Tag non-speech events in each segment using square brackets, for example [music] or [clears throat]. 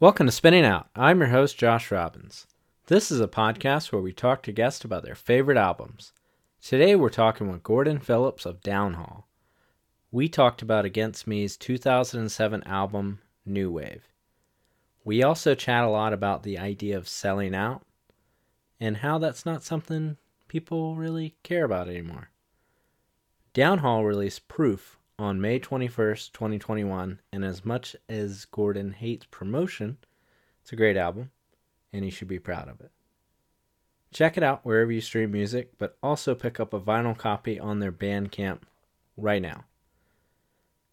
Welcome to Spinning Out. I'm your host, Josh Robbins. This is a podcast where we talk to guests about their favorite albums. Today we're talking with Gordon Phillips of Downhaul. We talked about Against Me's 2007 album, New Wave. We also chat a lot about the idea of selling out and how that's not something people really care about anymore. Downhaul released Proof on May 21st, 2021, and as much as Gordon hates promotion, it's a great album, and he should be proud of it. Check it out wherever you stream music, but also pick up a vinyl copy on their Bandcamp right now.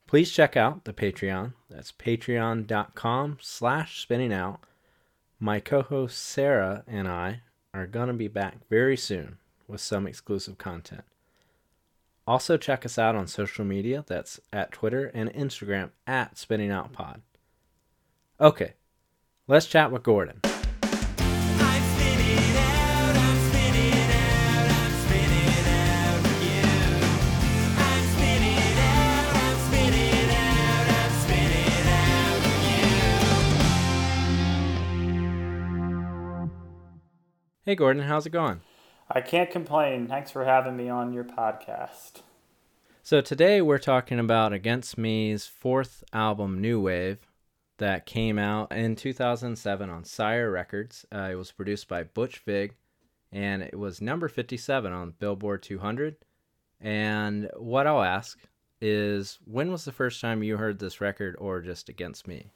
Please check out the Patreon. That's patreon.com slash spinning out. My co-host Sarah and I are going to be back very soon with some exclusive content. Also, check us out on social media. That's at Twitter and Instagram at Spinning Out Pod. Okay, let's chat with Gordon. Hey Gordon, how's it going? I can't complain. Thanks for having me on your podcast. So today we're talking about Against Me's fourth album, New Wave, that came out in 2007 on Sire Records. Uh, it was produced by Butch Vig, and it was number 57 on Billboard 200. And what I'll ask is, when was the first time you heard this record, or just Against Me?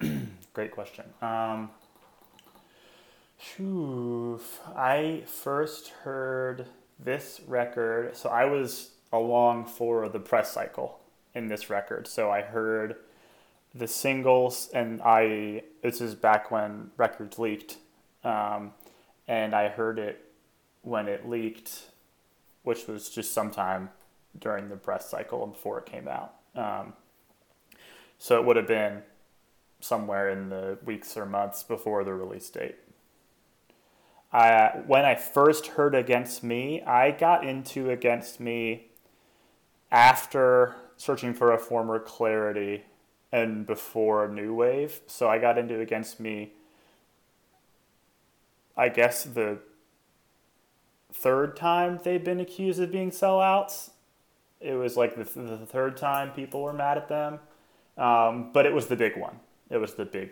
[clears throat] Great question. Um. I first heard this record, so I was along for the press cycle in this record. So I heard the singles, and I this is back when records leaked, um, and I heard it when it leaked, which was just sometime during the press cycle and before it came out. Um, so it would have been somewhere in the weeks or months before the release date. When I first heard Against Me, I got into Against Me after searching for a former clarity and before a New Wave. So I got into Against Me, I guess, the third time they've been accused of being sellouts. It was like the, the third time people were mad at them. Um, but it was the big one. It was the big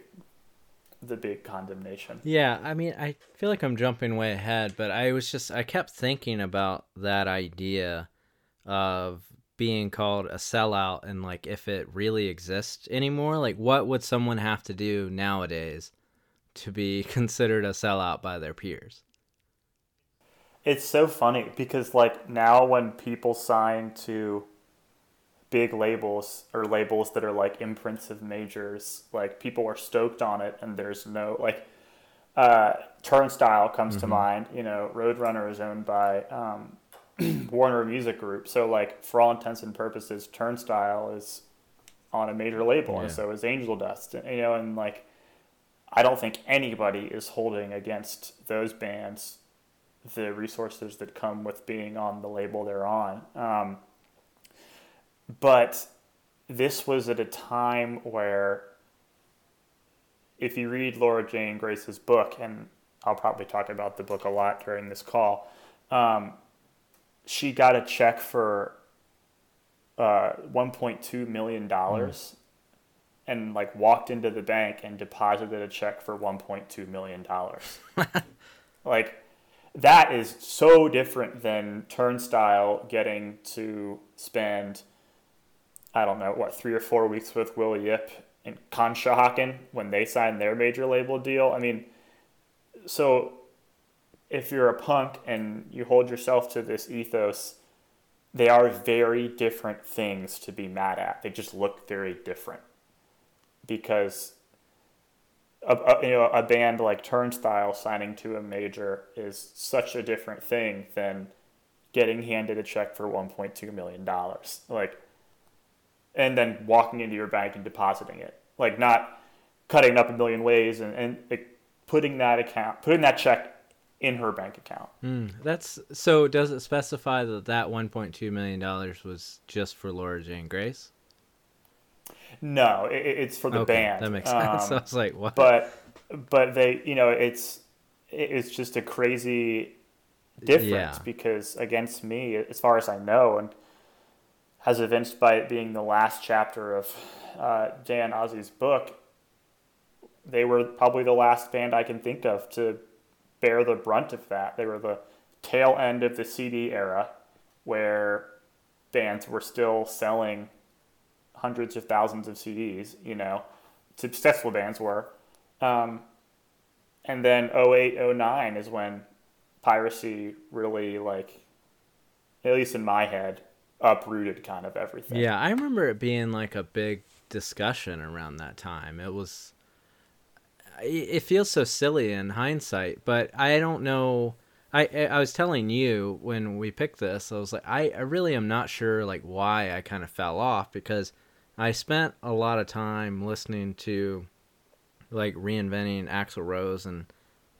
the big condemnation. Yeah, I mean, I feel like I'm jumping way ahead, but I was just I kept thinking about that idea of being called a sellout and like if it really exists anymore, like what would someone have to do nowadays to be [laughs] considered a sellout by their peers? It's so funny because like now when people sign to big labels or labels that are like imprints of majors, like people are stoked on it, and there's no like uh, Turnstile comes mm-hmm. to mind. You know, Roadrunner is owned by um, [clears throat] Warner Music Group, so like for all intents and purposes, Turnstile is on a major label, yeah. and so is Angel Dust. You know, and like I don't think anybody is holding against those bands the resources that come with being on the label they're on. Um, but this was at a time where, if you read Laura Jane Grace's book, and I'll probably talk about the book a lot during this call, um, she got a check for uh, $1.2 million mm. and like walked into the bank and deposited a check for $1.2 million. [laughs] like, that is so different than Turnstile getting to spend I don't know, what, three or four weeks with Will Yip and Conshohocken when they signed their major label deal. I mean, so if you're a punk and you hold yourself to this ethos, they are very different things to be mad at. They just look very different because a, a, you know a band like Turnstile signing to a major is such a different thing than getting handed a check for 1.2 million dollars. Like and then walking into your bank and depositing it. Like not cutting up a million ways and, and like, putting that account, putting that check in her bank account. Mm, that's so. Does it specify that that 1.2 million dollars was just for Laura Jane Grace? No, it, it's for the okay, band. That makes sense. [laughs] Um, I was like, what? but but they you know it's it's just a crazy difference Yeah. because against me as far as i know and as evinced by it being the last chapter of uh, dan Ozzi's book they were probably the last band i can think of to bear the brunt of that. They were the tail end of the cd era where bands were still selling hundreds of thousands of cds you know successful bands were. Um, and then 08, 09 is when piracy really, like, at least in my head, uprooted kind of everything. Yeah, I remember it being like a big discussion around that time. It was it feels so silly in hindsight, but I don't know I I I was telling you when we picked this, I was like I, I really am not sure like why I kind of fell off because I spent a lot of time listening to like reinventing Axl Rose and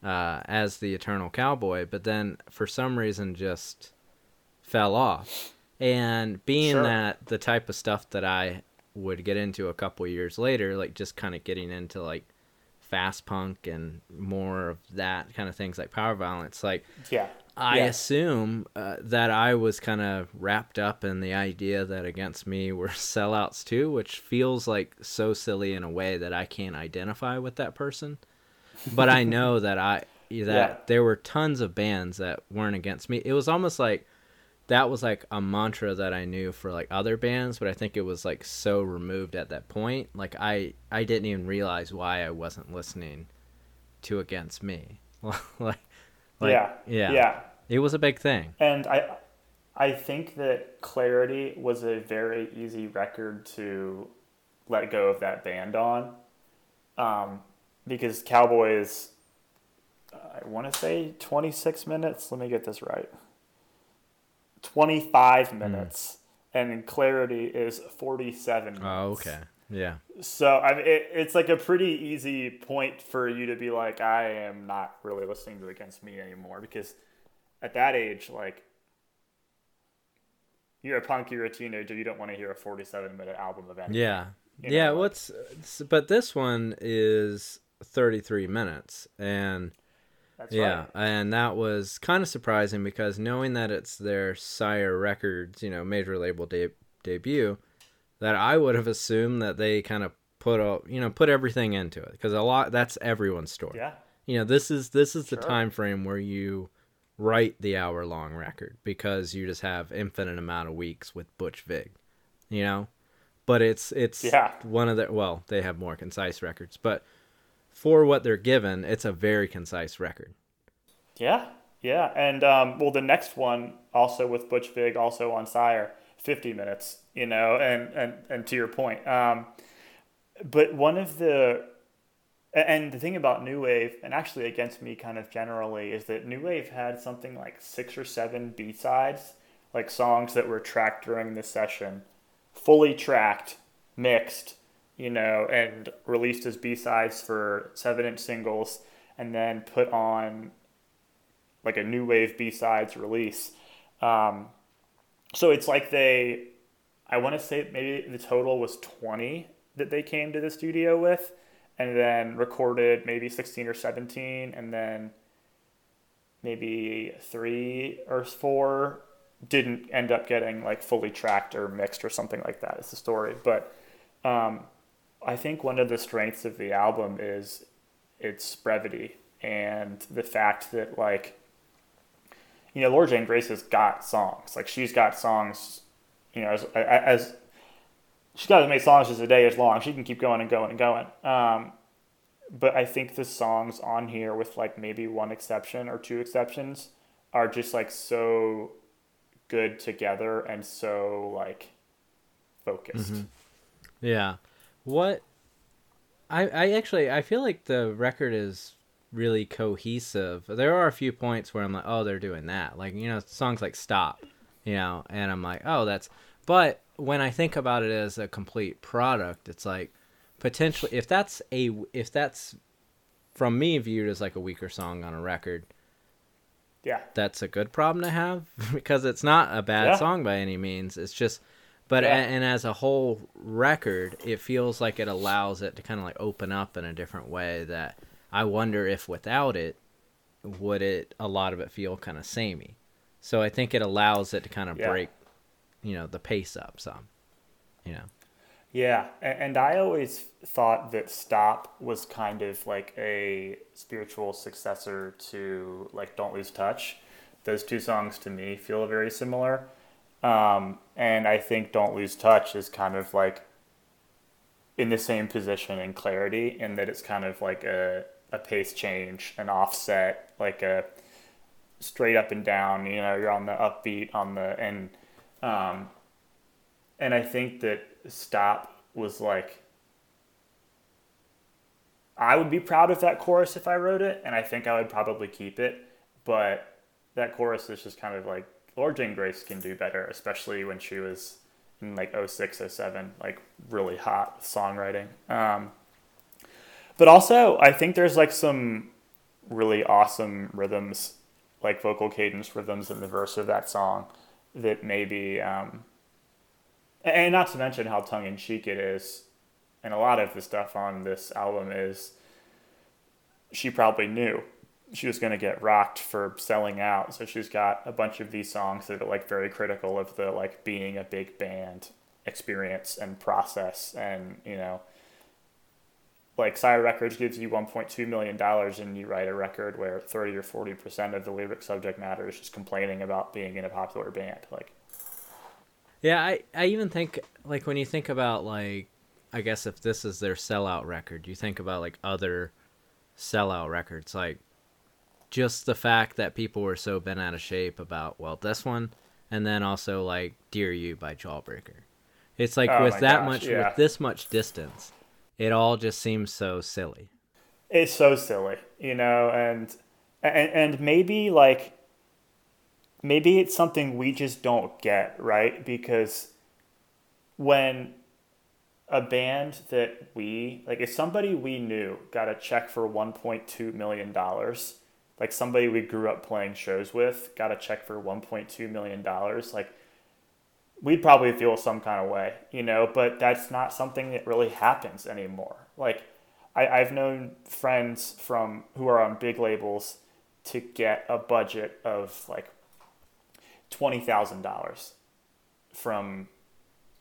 uh, as the Eternal Cowboy, but then for some reason just fell off. And being Sure. that the type of stuff that I would get into a couple years later, like just kind of getting into like fast punk and more of that kind of things like power violence, like Yeah. I Yeah. assume uh, that I was kind of wrapped up in the idea that Against Me were [laughs] sellouts too, which feels like so silly in a way that I can't identify with that person. But I [laughs] know that I that Yeah. there were tons of bands that weren't Against Me. It was almost like that was like a mantra that I knew for like other bands, but I think it was like so removed at that point. Like I I didn't even realize why I wasn't listening to Against Me. [laughs] like like yeah. yeah. Yeah. It was a big thing. And I, I think that Clarity was a very easy record to let go of that band on, um, because Cowboys I want to say twenty six minutes. Let me get this right. Twenty five hmm. minutes, and Clarity is forty seven. Oh, minutes. Oh, okay. Yeah. So I mean, it, it's like a pretty easy point for you to be like, I am not really listening to Against Me anymore because at that age, like, you're a punk, you're a teenager, you don't want to hear a 47 minute album of anything. Yeah. You yeah, like- what's but this one is 33 minutes and That's yeah, right. and that was kind of surprising because knowing that it's their Sire Records, you know, major label de- debut, that I would have assumed that they kind of put a, you know, put everything into it because a lot that's everyone's story. Yeah. you know this is this is the Sure. time frame where you write the hour long record because you just have infinite amount of weeks with butch vig you know but it's it's Yeah. one of the well they have more concise records but for what they're given it's a very concise record Yeah. Yeah. And, um, well, the next one, also with Butch Vig, also on Sire, 50 minutes, you know, and, and, and to your point. Um, but one of the and the thing about new wave and actually against me kind of generally is that new wave had something like six or seven b-sides like songs that were tracked during the session fully tracked mixed you know and released as b-sides for seven inch singles and then put on like a new wave b-sides release. Um, so it's like they i want to say maybe the total was 20 that they came to the studio with and then recorded maybe 16 or 17 and then maybe three or four didn't end up getting like fully tracked or mixed or something like that is the story. But um, i think one of the strengths of the album is its brevity and the fact that like you know laura jane grace has got songs like she's got songs you know as, as she's got as many songs as a day is long. She can keep going and going and going. Um, but I think the songs on here, with like maybe one exception or two exceptions, are just like so good together and so like focused. yeah what i i actually i feel like the record is really cohesive there are a few points where i'm like oh they're doing that like you know songs like stop you know and i'm like oh that's but when i think about it as a complete product it's like potentially if that's a if that's from me viewed as like a weaker song on a record Yeah, that's a good problem to have [laughs] because it's not a bad Yeah. song by any means. It's just But Yeah. a- and as a whole record, it feels like it allows it to kind of like open up in a different way. That I wonder if without it, would it a lot of it feel kind of samey. So I think it allows it to kind of Yeah. break, you know, the pace up some. You know. Yeah, and I always thought that Stop was kind of like a spiritual successor to like Don't Lose Touch. Those two songs to me feel very similar. Um, and I think Don't Lose Touch is kind of like in the same position in clarity in that it's kind of like a, a pace change, an offset, like a straight up and down, you know, you're on the upbeat on the and um, and I think that Stop was like I would be proud of that chorus if I wrote it, and I think I would probably keep it. But that chorus is just kind of like Laura Jane Grace can do better, especially when she was in like 06, 07, like really hot songwriting. Um, but also, I think there's like some really awesome rhythms, like vocal cadence rhythms in the verse of that song that maybe, um, and not to mention how tongue in cheek it is. And a lot of the stuff on this album is she probably knew she was going to get rocked for selling out. So she's got a bunch of these songs that are like very critical of the like being a big band experience and process. And, you know, like Sire Records gives you $1.2 million and you write a record where 30 or 40% of the lyric subject matter is just complaining about being in a popular band. Like, Yeah, I, I even think like when you think about like I guess if this is their sellout record, you think about like other sellout records, like just the fact that people were so bent out of shape about well this one, and then also like "Dear You" by Jawbreaker. It's like Oh with that gosh, much, yeah. with this much distance, it all just seems so silly. it's so silly, you know, and and and maybe like maybe it's something we just don't get, right? Because when a band that we like if somebody we knew got a check for 1.2 million dollars, like somebody we grew up playing shows with got a check for 1.2 million dollars, like we'd probably feel some kind of way, you know, but that's not something that really happens anymore. Like I, I've known friends from who are on big labels to get a budget of like twenty thousand dollars from,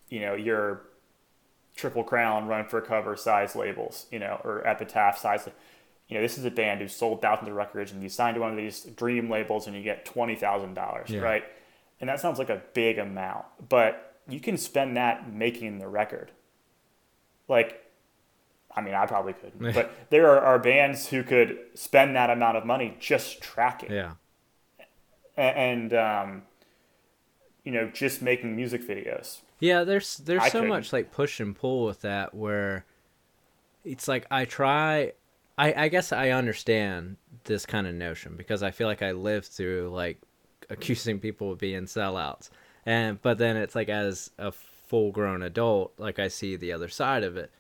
you know, your Triple Crown, Run for Cover size labels, you know, or Epitaph size. You know, this is a band who sold thousands of records, and you sign to one of these dream labels, and you get twenty thousand dollars, Yeah. right? And that sounds like a big amount, but you can spend that making the record. Like, I mean, I probably couldn't, [laughs] but there are, are bands who could spend that amount of money just tracking Yeah, and, um, you know, just making music videos. yeah. There's there's I so couldn't. much like push and pull with that where it's like I try. I I guess I understand this kind of notion because I feel like I lived through like [laughs] accusing people of being sellouts, and but then it's like as a full grown adult, like I see the other side of it,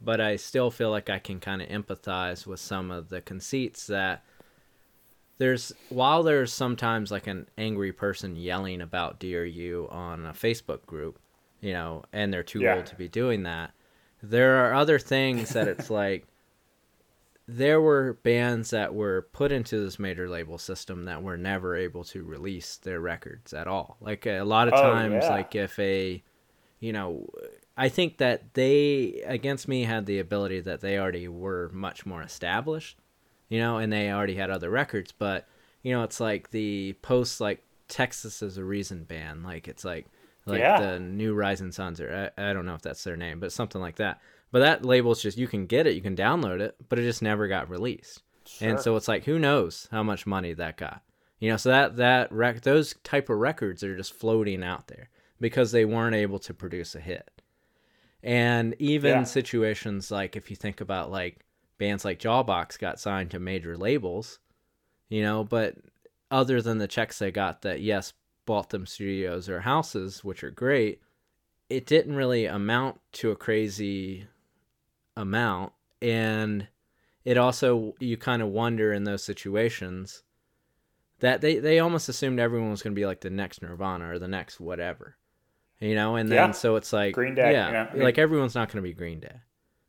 but I still feel like I can kind of empathize with some of the conceits that there's while there's sometimes like an angry person yelling about dear you on a Facebook group, you know, and they're too Yeah. old to be doing that. There are other things that it's like there were bands that were put into this major label system that were never able to release their records at all. Like a lot of Oh, times yeah. like if a you know I think that they against me had the ability that they already were much more established, you know, and they already had other records, but you know, it's like the post like Texas is a reason band, like it's like like Yeah. the new Rising Suns or I, I don't know if that's their name, but something like that. But that label's just you can get it, you can download it, but it just never got released. And so it's like who knows how much money that got. You know, so that that rec- those type of records are just floating out there because they weren't able to produce a hit. And even Yeah. situations like if you think about like bands like Jawbox got signed to major labels, you know, but other than the checks they got that yes bought them studios or houses, which are great, it didn't really amount to a crazy amount and it also you kind of wonder in those situations that they they almost assumed everyone was going to be like the next Nirvana or the next whatever. you know, and then Yeah. so it's like Green Day, yeah, you know, I mean- like everyone's not going to be Green Day.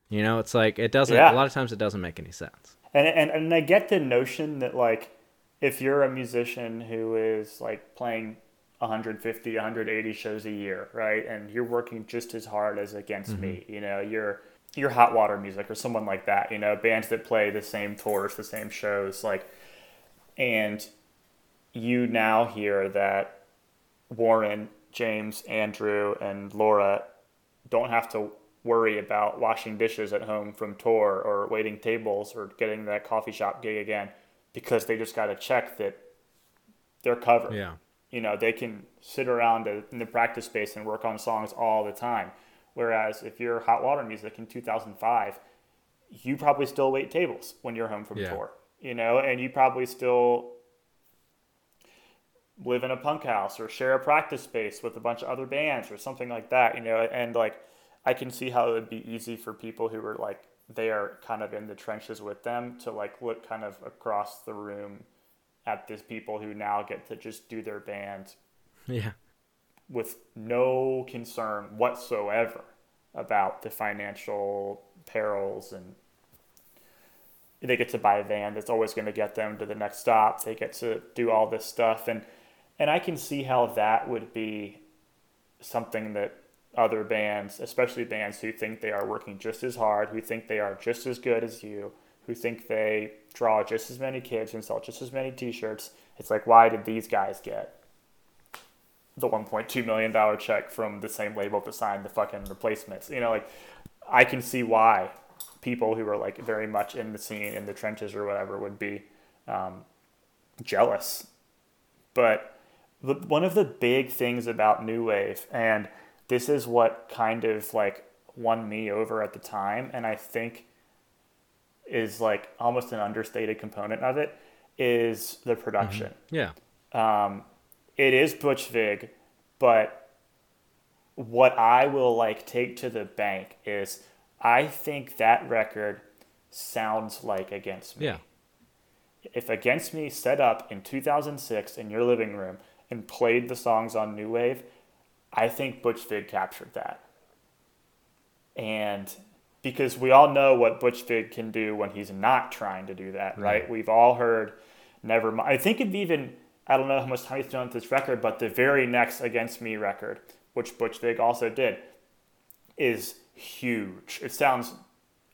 You know, it's like it doesn't. Yeah. A lot of times it doesn't make any sense. And, and and I get the notion that like if you're a musician who is like playing 150, 180 shows a year, right, and you're working just as hard as Against mm-hmm. Me, you know, you're you're Hot Water Music or someone like that, you know, bands that play the same tours, the same shows, like, and you now hear that Warren, James, Andrew, and Laura don't have to worry about washing dishes at home from tour or waiting tables or getting that coffee shop gig again because they just got to check that they're covered. Yeah. You know, they can sit around in the practice space and work on songs all the time. Whereas if you're hot water music in 2005, you probably still wait tables when you're home from Yeah. tour, you know, and you probably still live in a punk house or share a practice space with a bunch of other bands or something like that, you know, and like I can see how it would be easy for people who are like they are kind of in the trenches with them to like look kind of across the room at these people who now get to just do their band [laughs] Yeah. With no concern whatsoever about the financial perils and they get to buy a van that's always going to get them to the next stop. They get to do all this stuff. And and I can see how that would be something that other bands especially bands who think they are working just as hard who think they are just as good as you who think they draw just as many kids and sell just as many t-shirts. It's like why did these guys get the 1.2 million dollar check from the same label to sign the fucking replacements. You know, like I can see why people who are like very much in the scene in the trenches or whatever would be um, jealous. But the, one of the big things about new wave, and this is what kind of like won me over at the time, and I think is like almost an understated component of it, is the production Yeah. um, it is Butch Vig, but what I will like take to the bank is I think that record sounds like Against Me. Yeah. If Against Me set up in 2006 in your living room and played the songs on New Wave, I think Butch Vig captured that. And because we all know what Butch Vig can do when he's not trying to do that, right? We've all heard Nevermind. I think of even, I don't know how much time he's done with this record, but the very next Against Me record, which Butch Vig also did, is huge. It sounds,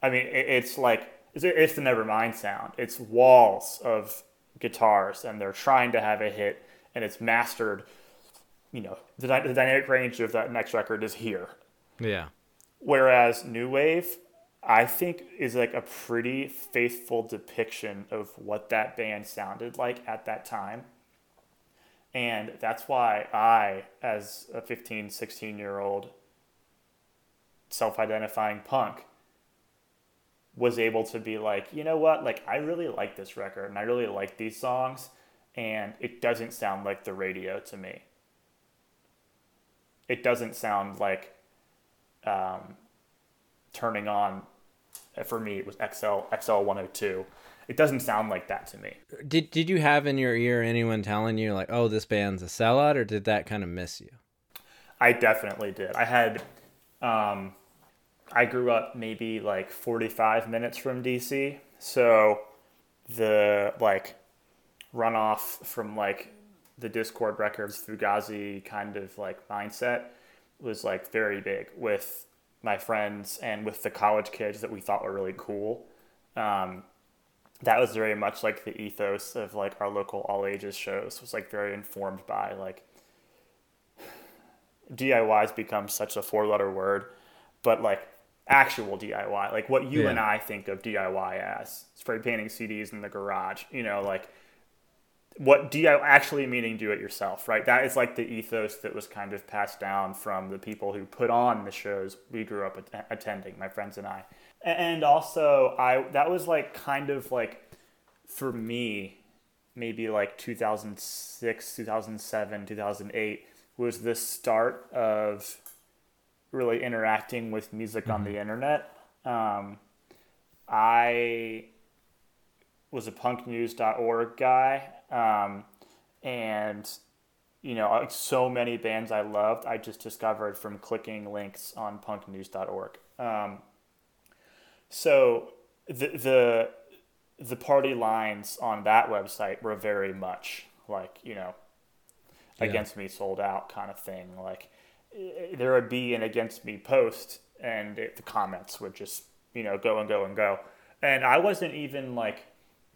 I mean, it, it's like, it's, it's the Nevermind sound. It's walls of guitars, and they're trying to have a hit, and it's mastered. You know, the, the dynamic range of that next record is here. Yeah. Whereas New Wave, I think, is like a pretty faithful depiction of what that band sounded like at that time. And that's why I, as a 15, 16 year old self identifying punk, was able to be like, you know what? Like, I really like this record and I really like these songs, and it doesn't sound like the radio to me. It doesn't sound like um, turning on for me it was XL XL 102 it doesn't sound like that to me Did Did you have in your ear anyone telling you like, "Oh, this band's a sellout," or did that kind of miss you? I definitely did I had um, I grew up maybe like 45 minutes from DC so the like runoff from like the Dischord records Fugazi kind of like mindset was like very big with my friends and with the college kids that we thought were really cool. Um, that was very much like the ethos of like our local all ages shows was like very informed by like [sighs] DIY's become such a four letter word, but like actual DIY, like what you Yeah. and I think of DIY as spray painting CDs in the garage, you know, like what DIY actually meaning do it yourself, right? That is like the ethos that was kind of passed down from the people who put on the shows we grew up at- attending, my friends and I. And also, I that was like kind of like for me, maybe like 2006, 2007, 2008 was the start of really interacting with music on the internet. Um, I was a punknews.org guy um, and you know, like so many bands I loved, I just discovered from clicking links on punknews.org. Um, so the, the the party lines on that website were very much like you know yeah. against me sold out kind of thing. Like there would be an against me post and it, the comments would just you know go and go and go. And i wasn't even like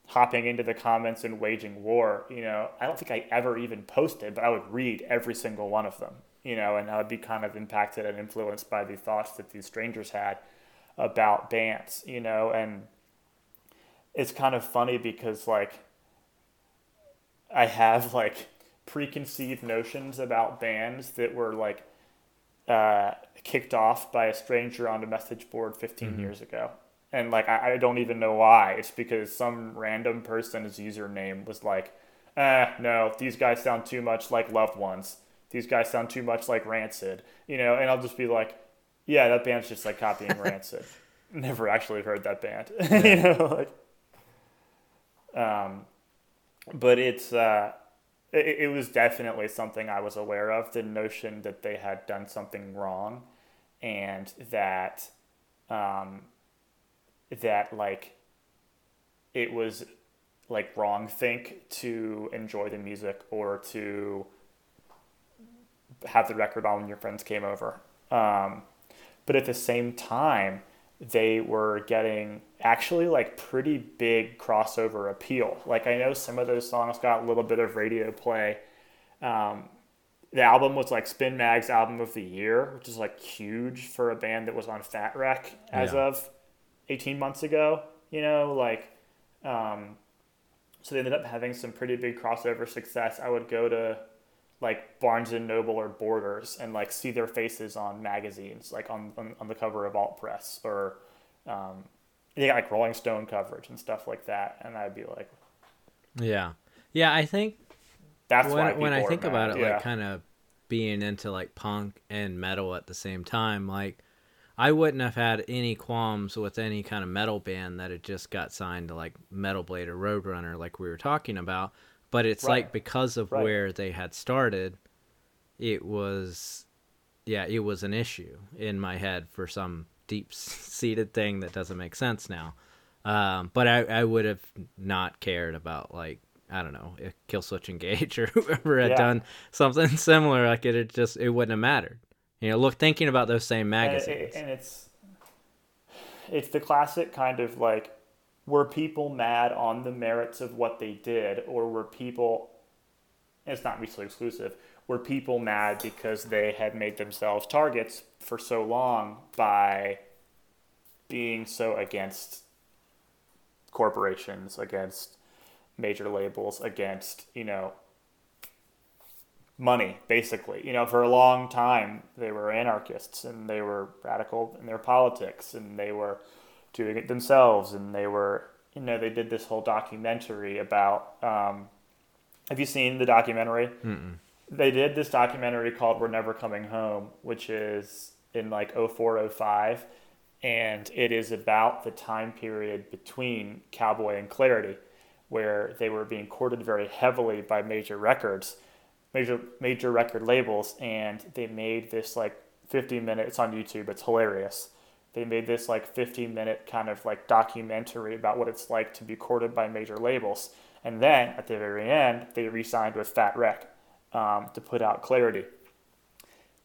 hopping into the comments and waging war you know. I don't think i ever even posted but i would read every single one of them you know and i would be kind of impacted and influenced by the thoughts that these strangers had about bands you know and it's kind of funny because like I have like preconceived notions about bands that were like uh, kicked off by a stranger on a message board 15 mm-hmm. years ago. And like I, I don't even know why. It's because some random person's username was like, eh, no, these guys sound too much like loved ones. These guys sound too much like Rancid. You know, and I'll just be like, yeah, that band's just like copying [laughs] Rancid. Never actually heard that band. [laughs] Yeah. you know, like um, but it's uh, it, it, was definitely something I was aware of the notion that they had done something wrong, and that um, that like it was like wrong think to enjoy the music or to have the record on when your friends came over. Um, but at the same time, they were getting actually like pretty big crossover appeal. Like I know some of those songs got a little bit of radio play. Um, the album was like Spin Mag's album of the year, which is like huge for a band that was on Fat Wreck as yeah. of 18 months ago. You know, like, um, so they ended up having some pretty big crossover success. I would go to like Barnes and Noble or Borders and like see their faces on magazines, like on on, on the cover of Alt Press or um, they got like Rolling Stone coverage and stuff like that, and I'd be like, yeah, yeah. I think that's when, when I think about it, yeah. like kind of being into like punk and metal at the same time, like. I wouldn't have had any qualms with any kind of metal band that had just got signed to like Metal Blade or Roadrunner, like we were talking about but it's right. like because of right. where they had started it was yeah it was an issue in my head for some deep seated thing that doesn't make sense now um, but I, I would have not cared about like I don't know if Killswitch Engage [laughs] or whoever had yeah. done something [laughs] similar like it, it just it wouldn't have mattered you know look thinking about those same magazines and, and it's it's the classic kind of like were people mad on the merits of what they did, or were people, it's not mutually exclusive, were people mad because they had made themselves targets for so long by being so against corporations, against major labels, against, you know, money, basically. You know, for a long time, they were anarchists and they were radical in their politics and they were doing it themselves, and they were you know they did this whole documentary about. Um, have you seen the documentary? Mm-mm. They did this documentary called "We're Never Coming Home," which is in like 0405 and it is about the time period between Cowboy and Clarity, where they were being courted very heavily by major records, major major record labels, and they made this like 50 minutes. On YouTube. It's hilarious they made this like 15 minute kind of like documentary about what it's like to be courted by major labels. And then at the very end, they re signed with Fat Wreck um, to put out Clarity.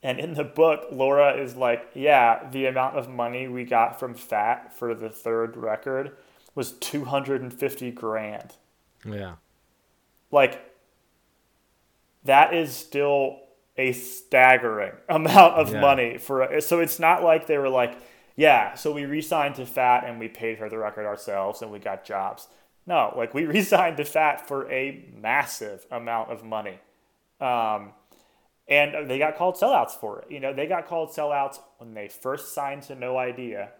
And in the book, Laura is like, yeah, the amount of money we got from Fat for the third record was 250 grand. Yeah. Like, that is still a staggering [laughs] amount of yeah. money for so it's not like they were like yeah, so we re-signed to Fat and we paid for the record ourselves and we got jobs. No, like we [laughs] re-signed to Fat for a massive amount of money. Um, and they got called sellouts for it. You know, they got called sellouts when they first signed to No Idea.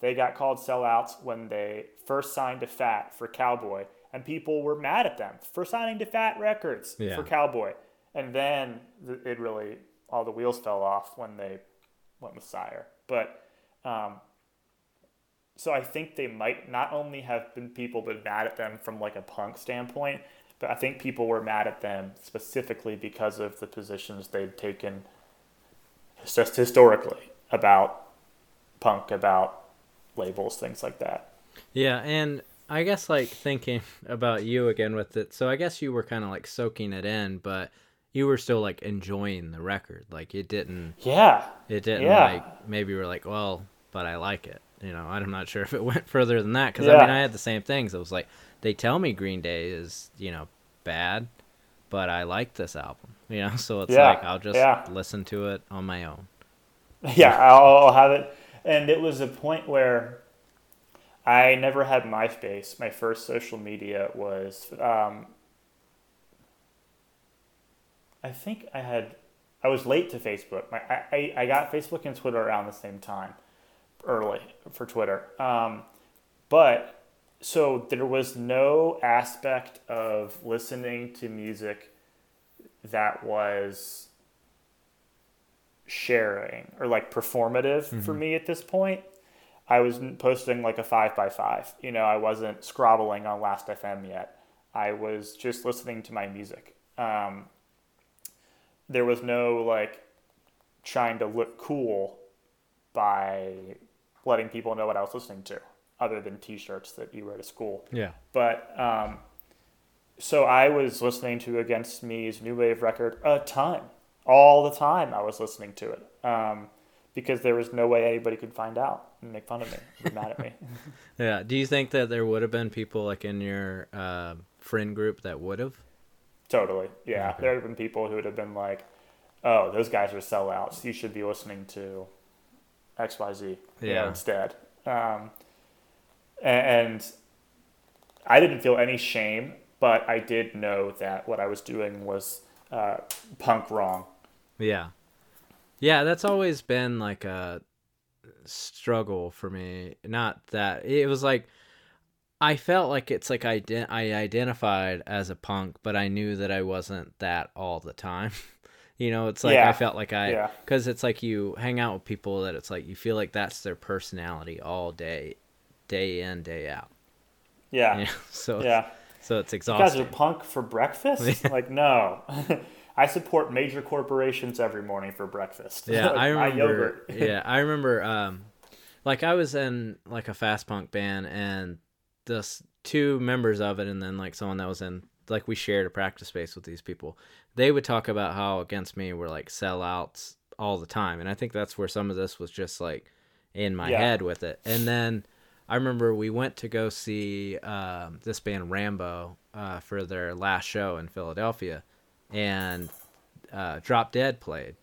They got called sellouts when they first signed to Fat for Cowboy, and people were mad at them for signing to Fat Records yeah. for Cowboy. And then it really all the wheels fell off when they went with Sire. But um, so I think they might not only have been people been mad at them from like a punk standpoint, but I think people were mad at them specifically because of the positions they'd taken just historically about punk, about labels, things like that. Yeah, and I guess like thinking [laughs] about you again with it. So I guess you were kind of like soaking it in, but you were still like enjoying the record. Like it didn't. Yeah. It didn't Yeah. like maybe you were like, well, but I like it. You know, I'm not sure [laughs] if it went further than that because Yeah. I mean I had the same things. It was like they tell me Green Day is you know bad, but I like this album. You know, [laughs] so it's Yeah, like I'll just yeah. listen to it on my own. [laughs] Yeah, I'll, I'll have it. And it was a point where I never had MySpace. My first social media was, um, I think I had, I was late to Facebook. My, I, I, I got Facebook and Twitter around the same time, early for Twitter. Um, but so there was no aspect of listening to music that was sharing or like performative for me at this point. I was posting like a five by five. You know, I wasn't scrobbling on Last FM yet. I was just listening to my music. Um, there was no like trying to look cool by letting people know what I was listening to, other than T-shirts that you wear to school. Yeah. But um, so I was listening to Against Me's New Wave record a ton, all the time. I was listening to it um, because there was no way anybody could find out and make fun of me, be mad at me. [laughs] Yeah. Do you think that there would have been people like in your uh, friend group that would have? totally, yeah. Okay. There have been people who would have been like, "Oh, those guys are sellouts. You should be listening to X, Y, Z you know, Yeah. instead." Um, and I didn't feel any shame, but I did know that what I was doing was uh, punk wrong. Yeah. Yeah, that's always been like a struggle for me. Not that it was like I felt like it's like I ident- I identified as a punk, but I knew that I wasn't that all the time. [laughs] you know, it's like I felt like I Yeah. cuz it's like you hang out with people that it's like you feel like that's their personality all day day in day out. Yeah. You [laughs] know? So Yeah. so it's exhausting. You guys are punk for breakfast? [laughs] like, no. [laughs] I support major corporations every morning for breakfast. Yeah, Like, I remember. yeah, I remember. Um, like I was in like a fast punk band, and the two members of it, and then like someone that was in like we shared a practice space with these people. They would talk about how against me were like sellouts all the time, and I think that's where some of this was just like in my Yeah. head with it. And then I remember we went to go see um, this band Rambo uh, for their last show in Philadelphia, and uh, Drop Dead played,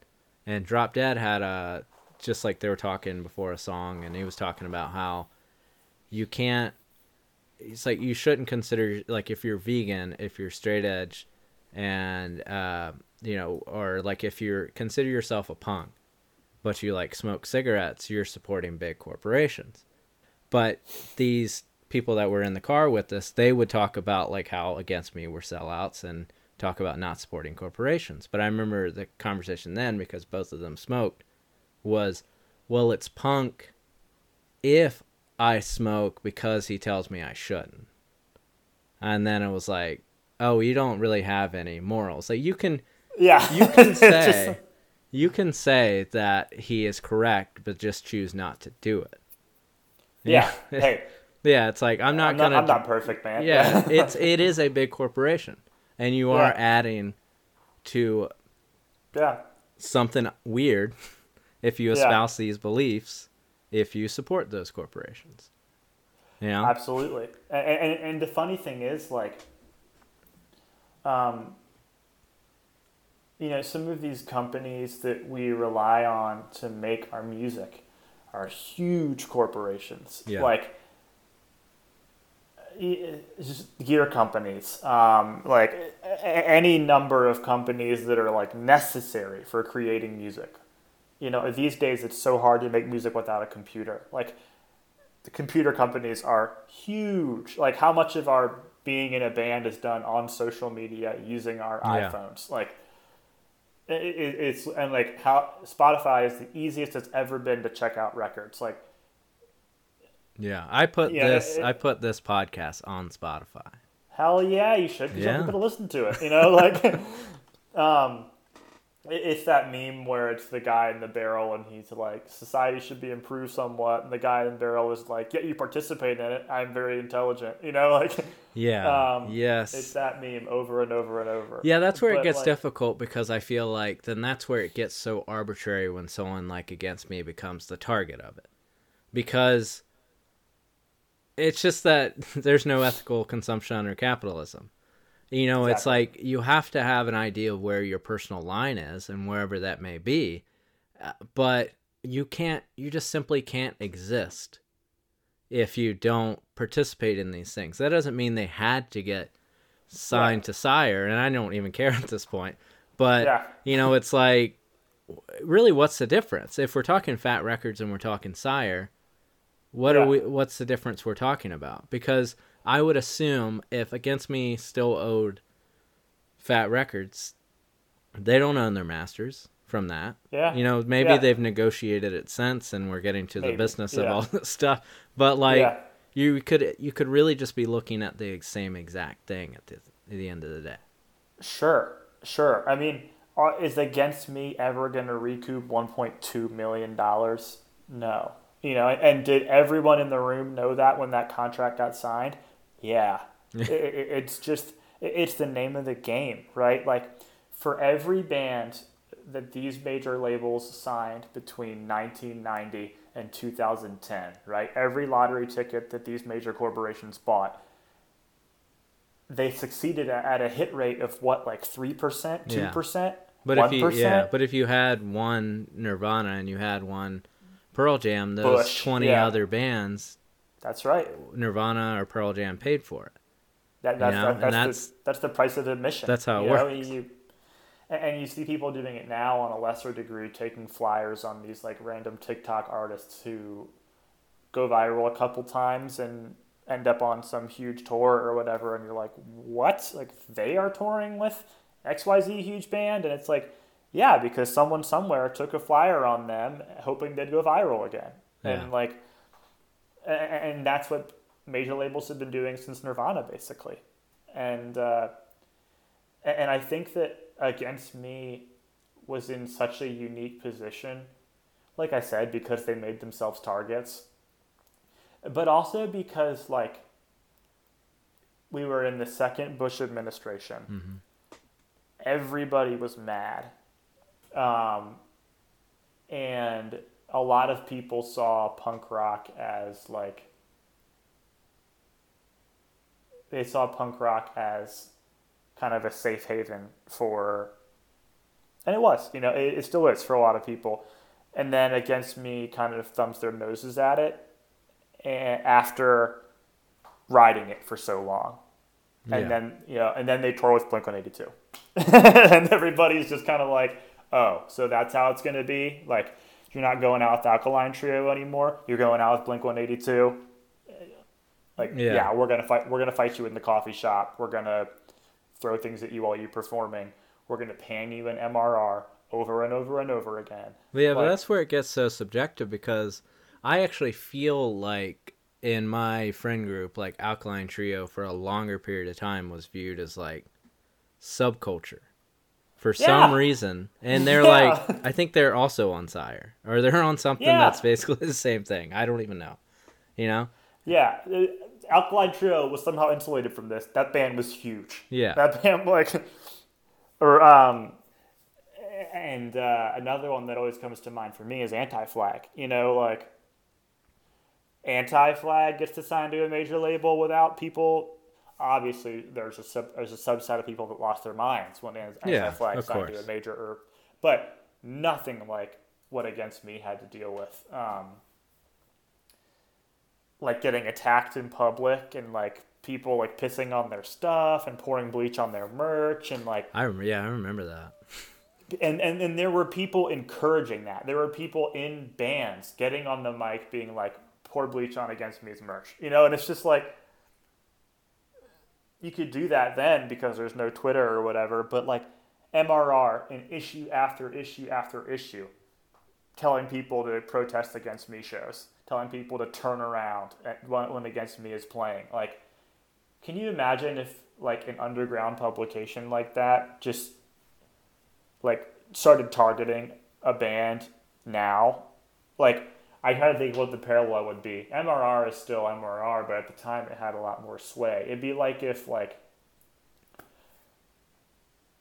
and Drop Dead had a just like they were talking before a song, and he was talking about how you can't. It's like you shouldn't consider like if you're vegan, if you're straight edge, and uh, you know, or like if you're consider yourself a punk, but you like smoke cigarettes, you're supporting big corporations. But these people that were in the car with us, they would talk about like how against me were sellouts and talk about not supporting corporations. But I remember the conversation then because both of them smoked was, well, it's punk if I smoke because he tells me I shouldn't. And then it was like, oh, you don't really have any morals. Like you can Yeah. you can [laughs] It's just- say you can say that he is correct, but just choose not to do it. yeah. [laughs] Hey, Yeah, it's like I'm not I'm not, gonna. I'm not perfect, man. yeah, [laughs] it's it is a big corporation, and you are Yeah. adding to yeah. something weird if you Yeah. espouse these beliefs if you support those corporations. You know? Absolutely. And, and, and the funny thing is, like, um, you know, some of these companies that we rely on to make our music are huge corporations. Yeah. Like, just gear companies, um, like any number of companies that are like necessary for creating music. You know, these days it's so hard to make music without a computer. Like, the computer companies are huge. Like how much of our being in a band is done on social media using our Yeah. iPhones. Like it, it, it's and like how Spotify is the easiest it's ever been to check out records. Like yeah, I put Yeah, this it- I put this podcast on Spotify. hell yeah, you should. Because Yeah. people to listen to it. You know, like, [laughs] um, it's that meme where it's the guy in the barrel and he's like, society should be improved somewhat, and the guy in the barrel is like, yeah, you participate in it. I'm very intelligent. You know, [laughs] like, Yeah. Um, yes. it's that meme over and over and over. Yeah, that's where it gets like, difficult because I feel like then that's where it gets so arbitrary when someone like against me becomes the target of it. Because it's just that [laughs] there's no ethical consumption under capitalism. You know, it's like you have to have an idea of where your personal line is and wherever that may be. Uh, But you can't you just simply can't exist if you don't participate in these things. That doesn't mean they had to get signed Right. to sire, and I don't even care at this point. But Yeah. you know, it's like, really, what's the difference? If we're talking Fat Records and we're talking sire, what Yeah. are we? What's the difference we're talking about? Because I would assume if Against Me still owed Fat Records, they don't own their masters from that. Yeah. You know, maybe Yeah. they've negotiated it since, and we're getting to the Maybe, business of yeah. all [laughs] this stuff. But like, Yeah. you could you could really just be looking at the same exact thing at the at the end of the day. Sure, sure. I mean, are, is Against Me ever going to recoup 1.2 million dollars? No. You know, and did everyone in the room know that when that contract got signed? Yeah. it, it, it's just it's the name of the game, right? Like for every band that these major labels signed between 1990 and 2010, right? Every lottery ticket that these major corporations bought they succeeded at a hit rate of what, like three percent, two Yeah. percent, But one if you yeah, but if you had one Nirvana and you had one Pearl Jam, those Bush, twenty yeah. other bands, That's right. Nirvana or Pearl Jam paid for it. That, that's, know, that, that's, that's- the, that's the price of admission. That's how it you know, works. You, and, you see people doing it now on a lesser degree, taking flyers on these like random TikTok artists who go viral a couple times and end up on some huge tour or whatever, and you're like, what? Like they are touring with XYZ huge band, and it's like, yeah, because someone somewhere took a flyer on them, hoping they'd go viral again, Yeah. and like, and that's what major labels have been doing since Nirvana, basically, and uh, and I think that Against Me was in such a unique position, like I said, because they made themselves targets, but also because like we were in the second Bush administration. Everybody was mad, um, and a lot of people saw punk rock as like they saw punk rock as kind of a safe haven for and it was you know it, it still is for a lot of people. And then against me kind of thumbs their noses at it and after riding it for so long. And Yeah. then you know and then they tour with blink 182 [laughs] and everybody's just kind of like oh so that's how it's going to be? Like you're not going out with alkaline trio anymore. You're going out with blink 182 like Yeah. yeah. we're gonna fight we're gonna fight you in the coffee shop. We're gonna throw things at you while you're performing. We're gonna pan you in mrr over and over and over again. Yeah, but that's where it gets so subjective because I actually feel like in my friend group, like Alkaline Trio for a longer period of time was viewed as like subculture for some reason. And they're Yeah. like, I think they're also on Sire or they're on something Yeah. that's basically [laughs] the same thing. I don't even know. You know? yeah uh, alkaline trio was somehow insulated from this that band was huge Yeah. that [laughs] band like or um and uh, another one that always comes to mind for me is anti-flag you know like anti-flag gets to sign to a major label without people obviously there's a sub, there's a subset of people that lost their minds when Yeah, anti-flag signed to a major or but nothing like what against me had to deal with um, like getting attacked in public and like people like pissing on their stuff and pouring bleach on their merch and like I yeah, I remember that. [laughs] and, and and there were people encouraging that. There were people in bands getting on the mic being like, pour bleach on against me's merch. You know, and it's just like you could do that then because there's no Twitter or whatever, but like MRR in issue after issue after issue, telling people to protest against me shows, telling people to turn around when against me is playing. Like, can you imagine if like an underground publication like that just like started targeting a band now, like I kind of think what the parallel would be. MRR is still MRR, but at the time it had a lot more sway. It'd be like if like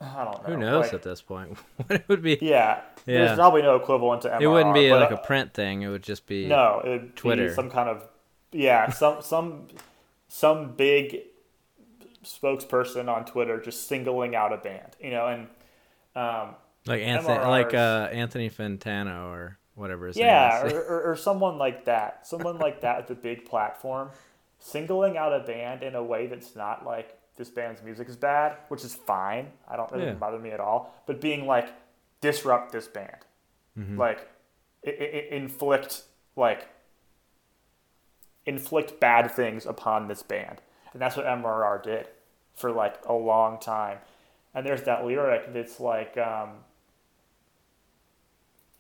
I don't know. Who knows like, at this point? [laughs] what it would be? Yeah, Yeah. There's probably no equivalent to MRR. it wouldn't be like uh, a print thing. It would just be no, it would Twitter. be some kind of yeah, some [laughs] some some big spokesperson on Twitter just singling out a band, you know, and um, like Anthony, MRRs. like uh, Anthony Fantano or whatever his yeah, name is. or, [laughs] or, or someone like that, someone like that with a big platform, singling out a band in a way that's not like this band's music is bad, which is fine. I don't really Yeah. bother me at all. But being like disrupt this band, Mm-hmm. like i i inflict like inflict bad things upon this band, and that's what MRR did for like a long time. And there's that lyric that's like. Um,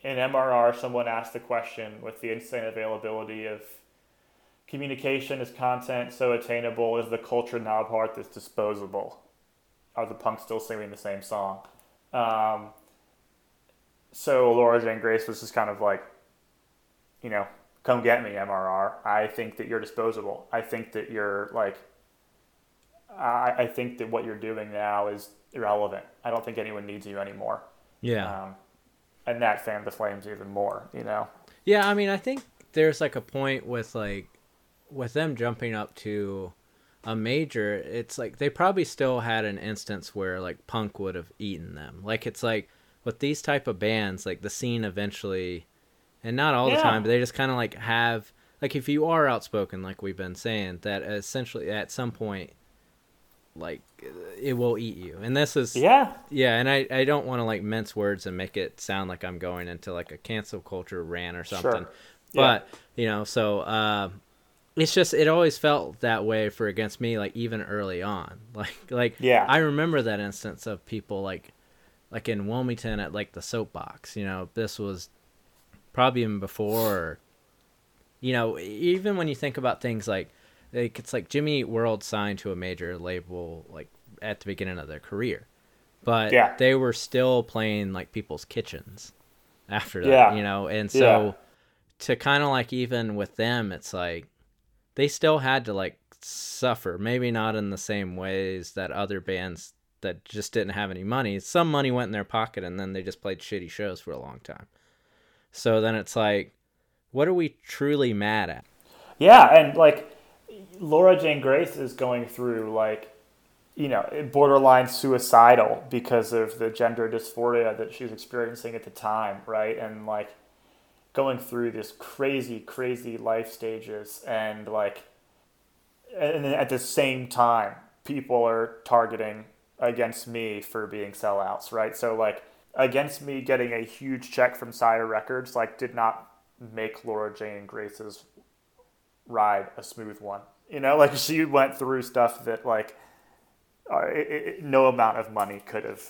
in MRR, someone asked the question with the insane availability of communication is content so attainable, is the culture now part that's disposable? Are the punks still singing the same song? Um, so Laura Jane Grace was just kind of like, you know, come get me, MRR. I think that you're disposable. I think that you're like, I, I think that what you're doing now is irrelevant. I don't think anyone needs you anymore. yeah, Um, and that fanned the flames even more, you know? yeah. I mean, I think there's like a point with like with them jumping up to a major. It's like they probably still had an instance where like punk would have eaten them. Like it's like with these type of bands, like the scene eventually, and not all the time, but they just kind of like have like if you are outspoken, like we've been saying, that essentially at some point, like it will eat you. And this is Yeah. Yeah, and I, I don't want to like mince words and make it sound like I'm going into like a cancel culture rant or something. Sure. But, you know, so uh, it's just it always felt that way for against me like even early on. [laughs] Like like Yeah. I remember that instance of people like like in Wilmington at like the soapbox, you know, this was probably even before you know, even when you think about things like like it's like Jimmy World signed to a major label like at the beginning of their career. But Yeah. they were still playing like people's kitchens after that, Yeah. you know. And so Yeah. to kind of like even with them it's like they still had to like suffer, maybe not in the same ways that other bands that just didn't have any money. Some money went in their pocket and then they just played shitty shows for a long time. So then it's like what are we truly mad at? Yeah. And like Laura Jane Grace is going through like, you know, borderline suicidal because of the gender dysphoria that she's experiencing at the time, right? And like going through this crazy, crazy life stages and like, and then at the same time, people are targeting against me for being sellouts, right? So like against me getting a huge check from Sire Records, like did not make Laura Jane Grace's ride a smooth one. You know, like [laughs] she went through stuff that like uh, it, it, no amount of money could have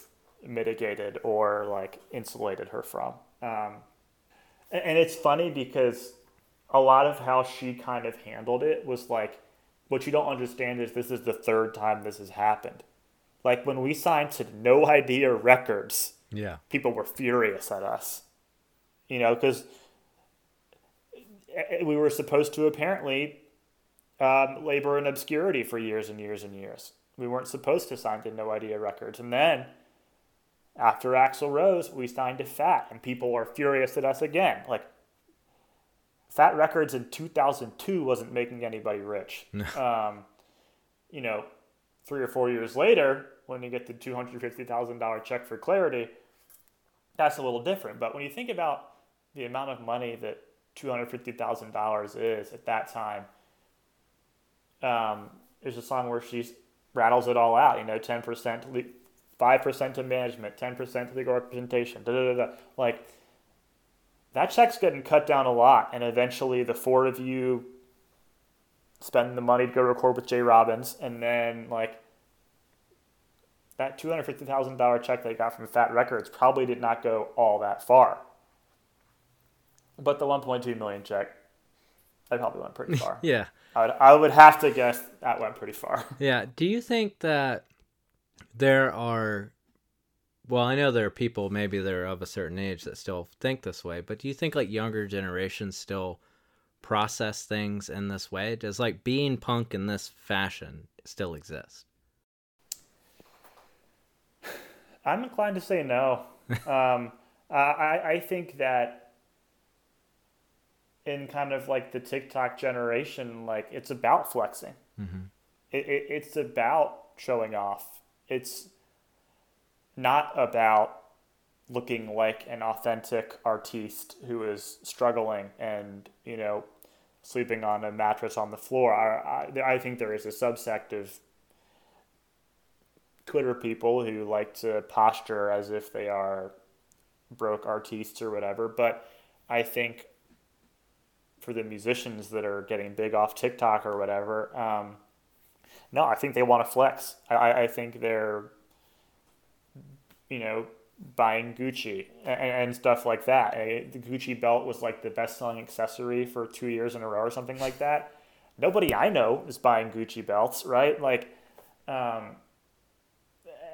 mitigated or like insulated her from. Um, and, and it's funny because a lot of how she kind of handled it was like, what you don't understand is this is the third time this has happened. Like when we signed to No Idea Records, Yeah. people were furious at us. You know, because we were supposed to apparently um, labor in obscurity for years and years and years. We weren't supposed to sign to No Idea Records. And then after Axl Rose, we signed to Fat, and people are furious at us again. Like, Fat Records in 2002 wasn't making anybody rich. [laughs] um, you know, three or four years later, when you get the $250,000 check for Clarity, that's a little different. But when you think about the amount of money that $250,000 is at that time, um, there's a song where she rattles it all out, you know, 10% to le- 5% to management, 10% to legal representation, da da da da. Like, that check's getting cut down a lot. And eventually, the four of you spend the money to go record with Jay Robbins, and then, like, that $250,000 check they got from Fat Records probably did not go all that far. But the 1.2 million check That probably went pretty [laughs] far. yeah. I would, I would have to guess that went pretty far. [laughs] Yeah. Do you think that there are well, I know there are people maybe that are of a certain age that still think this way, but do you think like younger generations still process things in this way? Does like being punk in this fashion still exist? [sighs] I'm inclined to say no. [laughs] um, I, I think that in kind of like the TikTok generation, like it's about flexing. Mm-hmm. It, it, it's about showing off. It's not about looking like an authentic artiste who is struggling and you know sleeping on a mattress on the floor. I, I, I think there is a subsect of Twitter people who like to posture as if they are broke artistes or whatever. But I think for the musicians that are getting big off TikTok or whatever, um, no, I think they want to flex. I, I think they're you know, buying Gucci and, and stuff like that. The Gucci belt was like the best selling accessory for two years in a row or something like that. Nobody I know is buying Gucci belts, right? Like, um,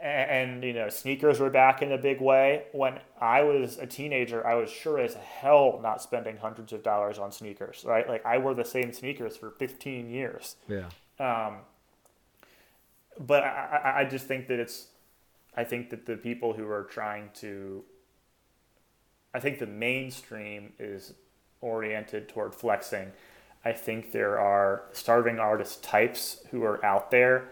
and, you know, sneakers were back in a big way. When I was a teenager, I was sure as hell not spending hundreds of dollars on sneakers, right? Like, I wore the same sneakers for 15 years. Yeah. Um, but I, I just think that it's I think that the people who are trying to, I think the mainstream is oriented toward flexing. I think there are starving artist types who are out there,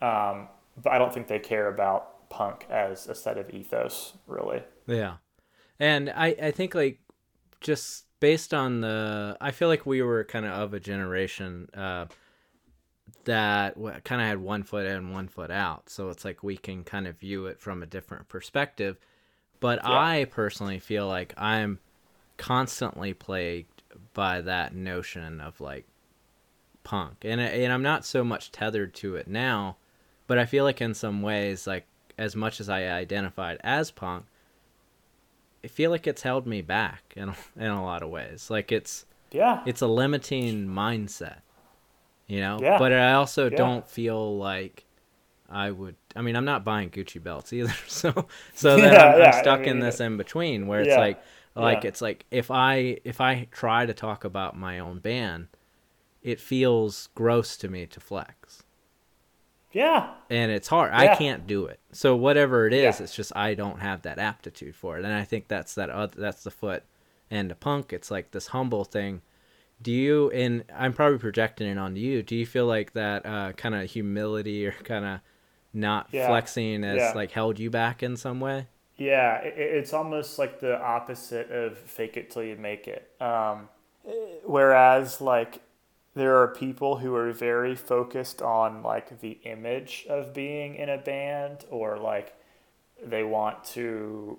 um, but I don't think they care about punk as a set of ethos, really. Yeah. And I, I think, like, just based on the, I feel like we were kind of of a generation. Uh, that kind of had one foot in, one foot out. So it's like we can kind of view it from a different perspective. But yeah. I personally feel like I'm constantly plagued by that notion of like punk. And and I'm not so much tethered to it now, but I feel like in some ways like as much as I identified as punk, I feel like it's held me back in [laughs] in a lot of ways. Like it's yeah. It's a limiting mindset you know. Yeah. But I also yeah. don't feel like I would. I mean, I'm not buying Gucci belts either, [laughs] so so [laughs] then yeah, I'm, I'm, stuck I mean, in this in between where it's like like it's like if I if I try to talk about my own band, it feels gross to me to flex. Yeah. And it's hard. I can't do it. So whatever it is, it's just I don't have that aptitude for it. And I think that's that other, that's the foot and the punk. It's like this humble thing do you and i'm probably projecting it onto you do you feel like that uh, kind of humility or kind of not yeah. flexing has yeah. like held you back in some way yeah it, it's almost like the opposite of fake it till you make it um, whereas like there are people who are very focused on like the image of being in a band or like they want to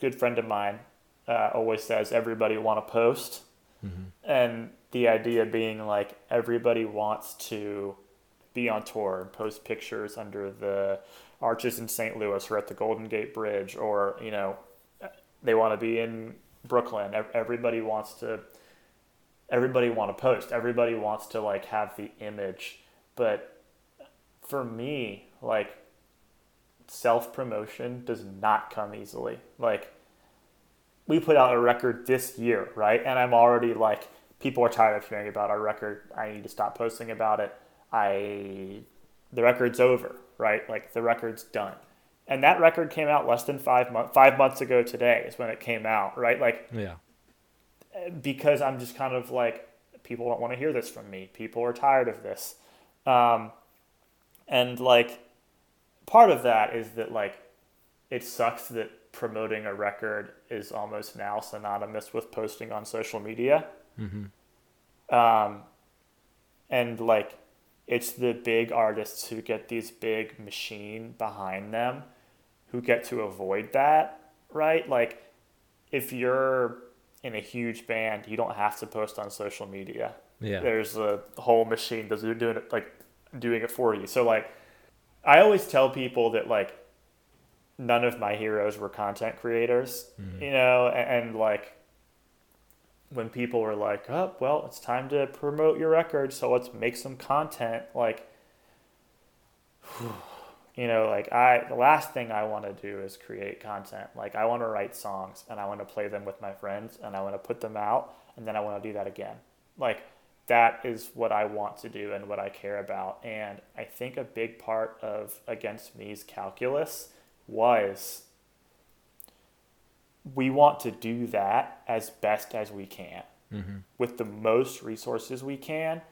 good friend of mine uh, always says everybody want to post Mm-hmm. And the idea being like everybody wants to be on tour and post pictures under the arches in St. Louis or at the Golden Gate Bridge or, you know, they want to be in Brooklyn. Everybody wants to everybody want to post. Everybody wants to like have the image. But for me, like self promotion does not come easily. Like we put out a record this year, right? And I'm already like, people are tired of hearing about our record. I need to stop posting about it. I, the record's over, right? Like the record's done. And that record came out less than five months, five months ago today is when it came out, right? Like, yeah. Because I'm just kind of like, people don't want to hear this from me. People are tired of this. Um, and like, part of that is that like, it sucks that promoting a record is almost now synonymous with posting on social media. Mm-hmm. Um, and like, it's the big artists who get these big machine behind them who get to avoid that, right? Like, if you're in a huge band, you don't have to post on social media. Yeah. There's a whole machine that's doing it, like, doing it for you. So, like, I always tell people that, like, none of my heroes were content creators, mm-hmm. you know, and, and, like when people were like, "Oh, well, it's time to promote your record, so let's make some content." Like, [sighs] you know, like I the last thing I want to do is create content. Like I want to write songs and I want to play them with my friends and I want to put them out and then I want to do that again. Like that is what I want to do and what I care about. And I think a big part of Against Me's calculus was we want to do that as best as we can Mm-hmm. with the most resources we can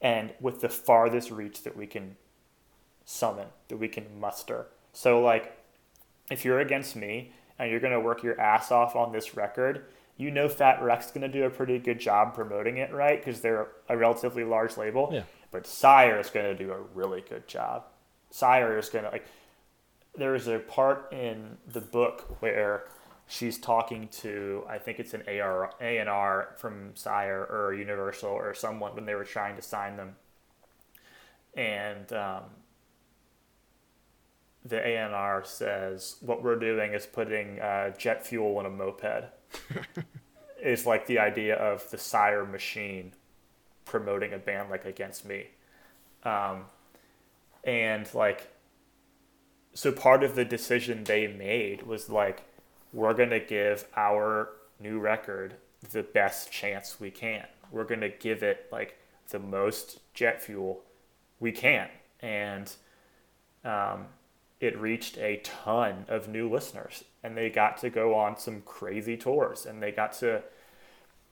and with the farthest reach that we can summon, that we can muster. So, like, if you're against me and you're going to work your ass off on this record, you know Fat Wreck's going to do a pretty good job promoting it, right? Because they're a relatively large label. Yeah. But Sire is going to do a really good job. Sire is going to, like, there is a part in the book where she's talking to I think it's an AR A and R from Sire or Universal or someone when they were trying to sign them, and um, the ANR says what we're doing is putting uh, jet fuel in a moped. [laughs] is like the idea of the Sire machine promoting a band like Against Me, um, and like so part of the decision they made was like we're going to give our new record the best chance we can. We're going to give it like the most jet fuel we can. And um, it reached a ton of new listeners. And they got to go on some crazy tours and they got to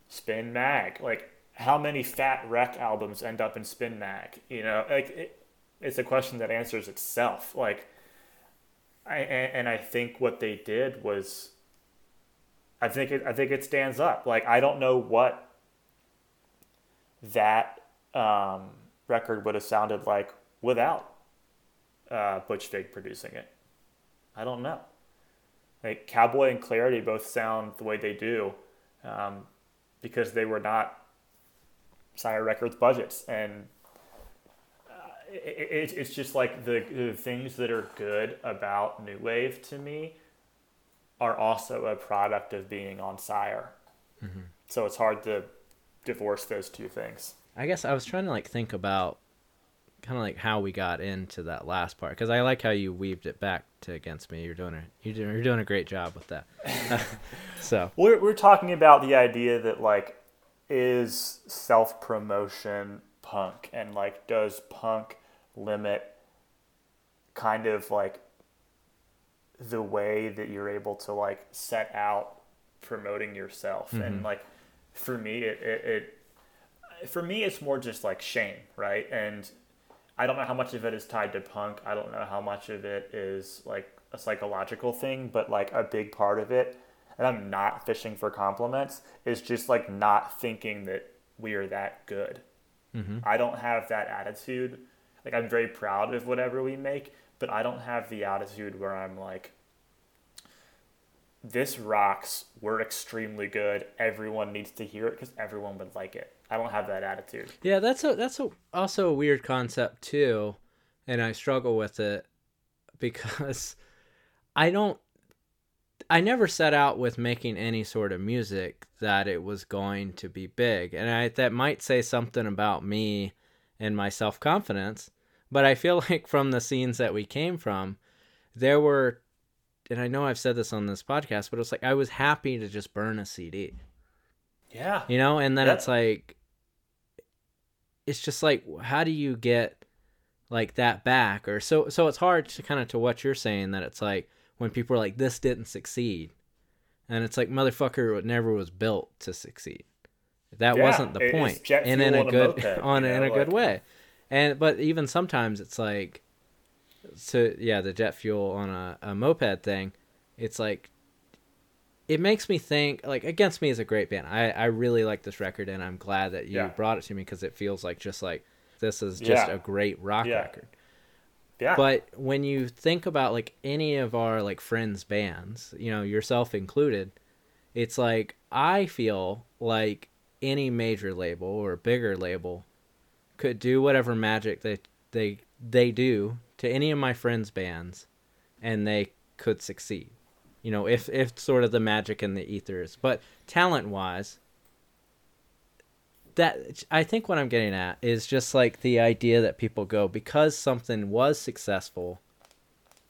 spin mag. Like, how many Fat Wreck albums end up in Spin Mag? You know, like it, it's a question that answers itself. Like, I, and I think what they did was, I think it, I think it stands up. Like I don't know what that um, record would have sounded like without uh, Butch Vig producing it. I don't know. Like Cowboy and Clarity both sound the way they do um, because they were not Sire Records budgets, and it, it, it's just like the, the things that are good about New Wave to me are also a product of being on Sire. Mm-hmm. So it's hard to divorce those two things. I guess I was trying to like think about kind of like how we got into that last part because I like how you weaved it back to against me. You're doing a you're doing, you're doing a great job with that. [laughs] so. We're, we're talking about the idea that like is self promotion punk? And like does punk limit kind of like the way that you're able to like set out promoting yourself? And mm-hmm. like for me it, it, it for me it's more just like shame right? And i don't know how much of it is tied to punk. I don't know how much of it is like a psychological thing but like a big part of it and i'm not fishing for compliments is just like not thinking that we are that good. Mm-hmm. I don't have that attitude. Like i'm very proud of whatever we make but i don't have the attitude where i'm like this rocks. We're extremely good. Everyone needs to hear it because everyone would like it i don't have that attitude yeah, that's a that's a also a weird concept too, and I struggle with it because [laughs] I don't. I never set out with making any sort of music that it was going to be big, and I that might say something about me and my self confidence. But I feel [laughs] like from the scenes that we came from, there were, and I know I've said this on this podcast, but it's like I was happy to just burn a CD. Yeah. You know and then Yeah. it's like it's just like how do you get like that back? Or so so it's hard to kind of to what you're saying that it's like when people are like this didn't succeed. And it's like motherfucker it never was built to succeed. That Yeah, wasn't the point and in a good [laughs] on you in know, a good way. And but even sometimes it's like so yeah the jet fuel on a, a moped thing it's like it makes me think like against me is a great band i i really like this record and i'm glad that you Yeah. brought it to me because it feels like just like this is just Yeah. a great rock Yeah. record yeah but when you think about like any of our like friends bands you know yourself included it's like i feel like any major label or bigger label could do whatever magic they they they do to any of my friends bands and they could succeed you know if if sort of the magic in the ethers. but talent wise that I think what I'm getting at is just like the idea that people go because something was successful,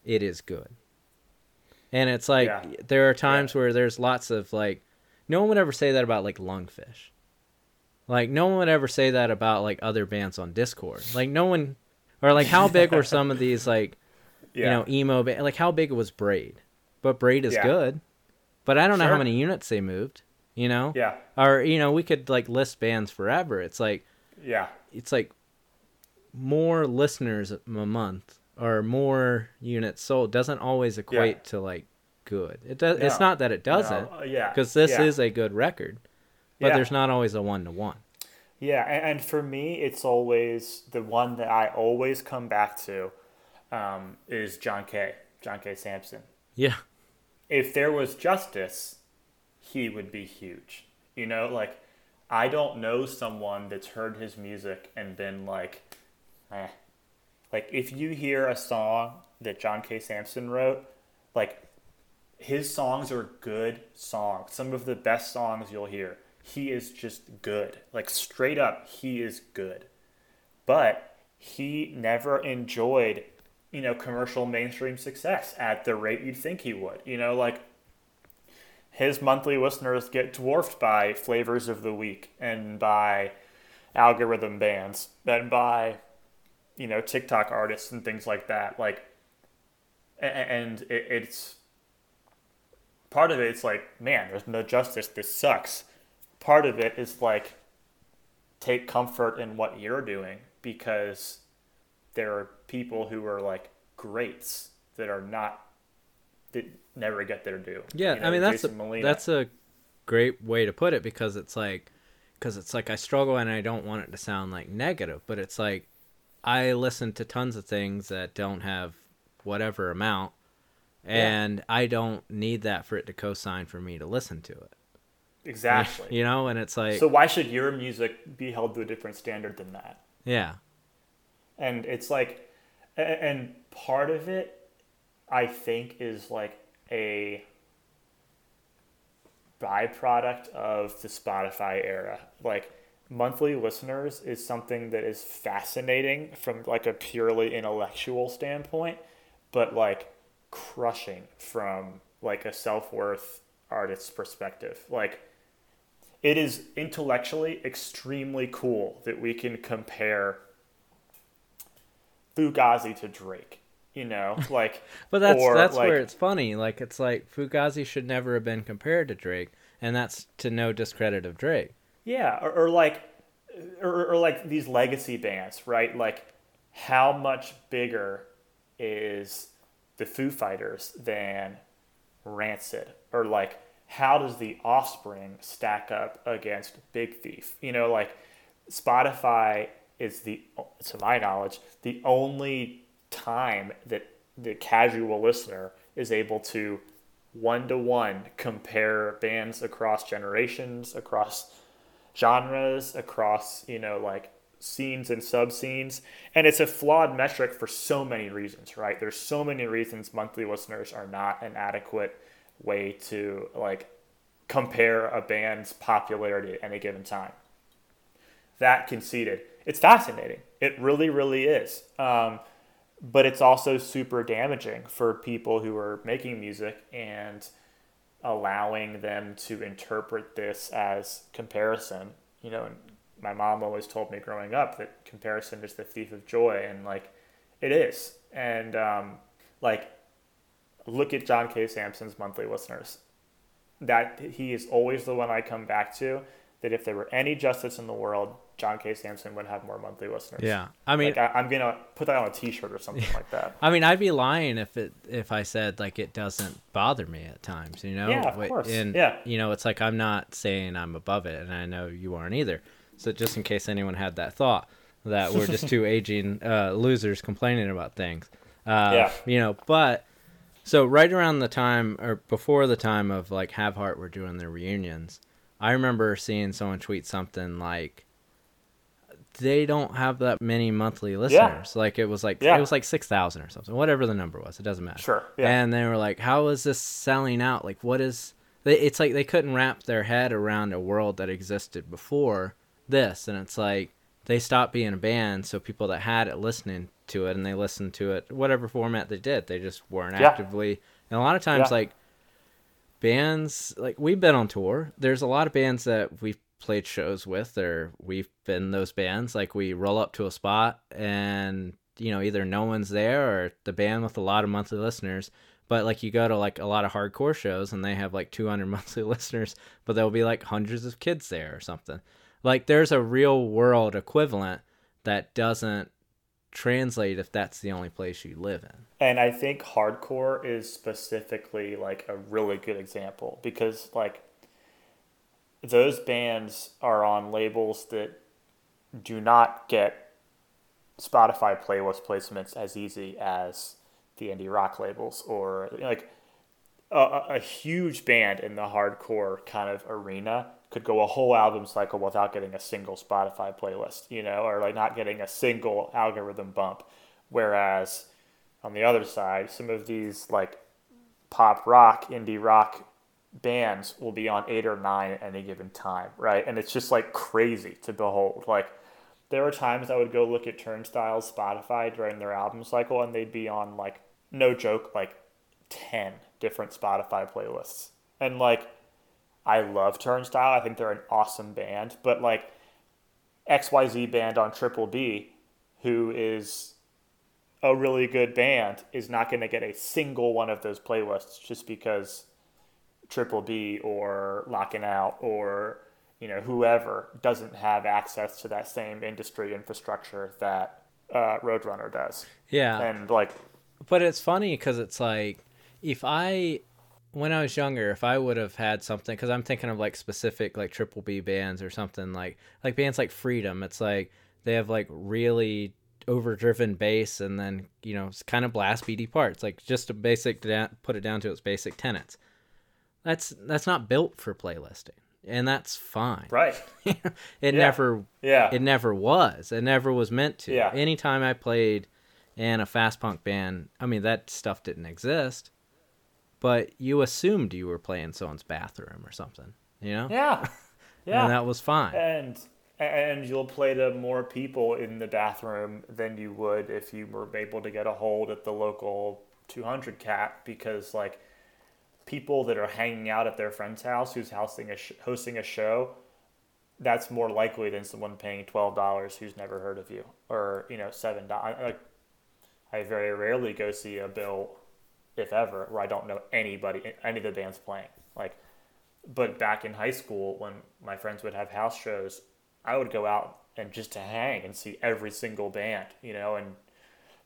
it is good. And it's like Yeah. there are times where there's lots of like no one would ever say that about like lungfish. Like no one would ever say that about like other bands on Dischord. Like no one or like how big were some of these like [laughs] Yeah. you know emo ba- like how big was Braid? But Braid is Yeah. good. But I don't know how many units they moved, you know? yeah. Or you know, we could like list bands forever. It's like Yeah. it's like more listeners a month or more units sold doesn't always equate to like good. It does. It's not that it doesn't, No, uh, yeah. because this yeah. is a good record, but Yeah. there's not always a one to one. Yeah, and, for me, it's always the one that I always come back to um, is John Kay, John K. Sampson. Yeah, If there was justice, he would be huge. You know, like I don't know someone that's heard his music and been like, eh. Like if you hear a song that John K. Sampson wrote, like his songs are good songs. Some of the best songs you'll hear. He is just good. Like straight up, he is good. But he never enjoyed, you know, commercial mainstream success at the rate you'd think he would. You know, like his monthly listeners get dwarfed by flavors of the week and by algorithm bands and by you know TikTok artists and things like that. Like, and it, it's part of it. It's like, man, there's no justice. This sucks. Part of it is like, take comfort in what you're doing because there are people who are like greats that are not that never get their due. yeah. You know, I mean, that's a, Molina. that's a great way to put it because it's like, because it's like I struggle and I don't want it to sound like negative, but it's like I listen to tons of things that don't have whatever amount, and I don't need that for it to co-sign for me to listen to it. exactly. [laughs] You know, and it's like, So why should your music be held to a different standard than that? yeah, and it's like and part of it i think is like a byproduct of the spotify era. Like monthly listeners is something that is fascinating from like a purely intellectual standpoint but like crushing from like a self-worth artist's perspective. Like it is intellectually extremely cool that we can compare Fugazi to Drake. You know, [laughs] like, But that's or, that's like- where it's funny. Like it's like Fugazi should never have been compared to Drake, and that's to no discredit of Drake. yeah, or, or like, or, or like these legacy bands, right? Like, how much bigger is the Foo Fighters than Rancid, or like, how does the Offspring stack up against Big Thief? You know, like, Spotify is the, to my knowledge, the only time that the casual listener is able to one to one compare bands across generations, across genres, across, you know, like scenes and sub scenes. And it's a flawed metric for so many reasons, right? There's so many reasons monthly listeners are not an adequate way to like compare a band's popularity at any given time. That conceded. It's fascinating. It really, really is. Um, but it's also super damaging for people who are making music and allowing them to interpret this as comparison. You know, my mom always told me growing up that comparison is the thief of joy, and like it is. And um, like, look at John K. Sampson's monthly listeners. That he is always the one I come back to. That if there were any justice in the world, John K. Sampson would have more monthly listeners. Yeah, I mean, like I, I'm gonna put that on a T-shirt or something [laughs] like that. I mean, I'd be lying if it if I said like it doesn't bother me at times. You know, Yeah, of course. And Yeah. you know, it's like I'm not saying I'm above it, and I know you aren't either. So just in case anyone had that thought that we're just two [laughs] aging uh, losers complaining about things. Uh, Yeah. You know, but so right around the time or before the time of like Have Heart were doing their reunions, I remember seeing someone tweet something like they don't have that many monthly listeners. Like it was like Yeah. it was like six thousand or something, whatever the number was. It doesn't matter. Sure, yeah. And they were like, "How is this selling out? Like, what is?" They, it's like they couldn't wrap their head around a world that existed before this, and it's like they stopped being a band, so people that had it listening to it and they listened to it whatever format they did, they just weren't Yeah. actively. And a lot of times, Yeah. like bands, like we've been on tour. There's a lot of bands that we've played shows with, or we've been those bands. Like we roll up to a spot and you know either no one's there or the band with a lot of monthly listeners. But like you go to like a lot of hardcore shows and they have like 200 [laughs] monthly listeners, but there'll be like hundreds of kids there or something. Like there's a real world equivalent that doesn't translate if that's the only place you live in. And I think hardcore is specifically like a really good example because like those bands are on labels that do not get Spotify playlist placements as easy as the indie rock labels or like a, a huge band in the hardcore kind of arena could go a whole album cycle without getting a single Spotify playlist, you know, or like not getting a single algorithm bump. Whereas on the other side, some of these like pop rock, indie rock bands will be on eight or nine at any given time, right? And it's just like crazy to behold. Like there were times I would go look at Turnstile's Spotify during their album cycle and they'd be on like no joke, like ten different Spotify playlists. And like I love Turnstile. I think they're an awesome band, but like XYZ band on Triple B, who is a really good band, is not going to get a single one of those playlists just because Triple B or Lockin' Out or you know whoever doesn't have access to that same industry infrastructure that uh, Roadrunner does. Yeah. And like, But it's funny because it's like if I, when I was younger, if I would have had something, because I'm thinking of like specific like triple B bands or something like like bands like Freedom. It's like they have like really overdriven bass and then you know it's kind of blast beady parts, like just a basic put it down to its basic tenets. That's that's not built for playlisting, and that's fine. right? [laughs] it Yeah. never Yeah. it never was. It never was meant to. Yeah. Anytime I played in a fast punk band, I mean that stuff didn't exist. But you assumed you were playing someone's bathroom or something, you know? yeah. Yeah. And that was fine. and and you'll play to more people in the bathroom than you would if you were able to get a hold at the local 200 cat because like people that are hanging out at their friend's house who's hosting a sh- hosting a show that's more likely than someone paying $12 who's never heard of you or you know $7 like I very rarely go see a bill if ever where I don't know anybody any of the bands playing. Like but back in high school when my friends would have house shows i would go out and just to hang and see every single band you know and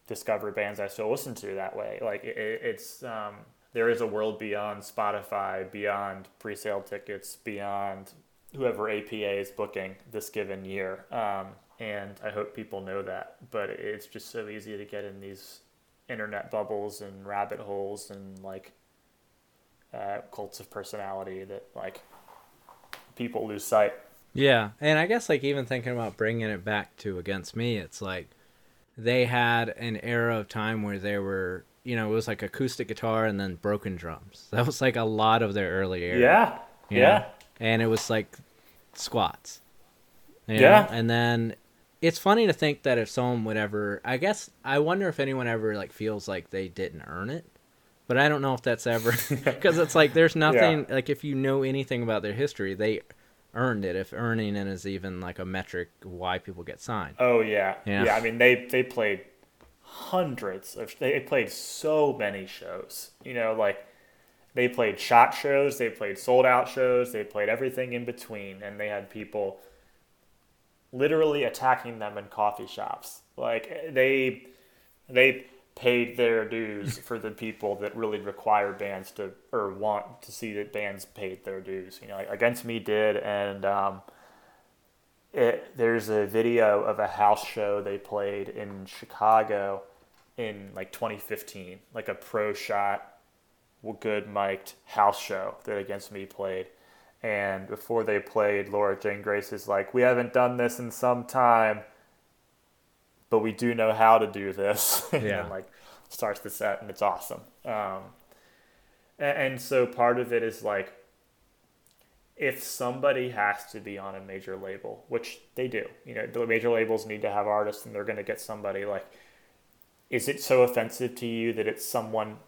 discover bands i still listen to that way like it, it- it's um, there is a world beyond spotify beyond pre-sale tickets beyond whoever apa is booking this given year um, and i hope people know that but it's just so easy to get in these internet bubbles and rabbit holes and like uh, cults of personality that like people lose sight. Yeah, and I guess like even thinking about bringing it back to against me, it's like they had an era of time where they were, you know, it was like acoustic guitar and then broken drums. [laughs] That was like a lot of their early era. Yeah, yeah, know? and it was like squats. you know? Yeah. and then it's funny to think that if someone would ever, I guess I wonder if anyone ever like feels like they didn't earn it. But I don't know if that's ever [laughs] because it's like there's [laughs] nothing like if you know anything about their history, they earned it. If earning it is even like a metric why people get signed. Oh yeah. Yeah. yeah, I mean they they played hundreds of they played so many shows. You know, like they played shot shows, they played sold out shows, they played everything in between, and they had people literally attacking them in coffee shops. Like they they paid their dues for the people that really require bands to or want to see that bands paid their dues. You know, like Against Me did, and um, it, there's a video of a house show they played in Chicago in like 2015, like a pro shot, good mic'd house show that Against Me played. And before they played, Laura Jane Grace is like, "We haven't done this in some time, but we do know how to do this." [laughs] and Yeah. then, like starts the set, and it's awesome. Um, and, and so part of it is like if somebody has to be on a major label, which they do, you know, the major labels need to have artists and they're going to get somebody like, is it so offensive to you that it's someone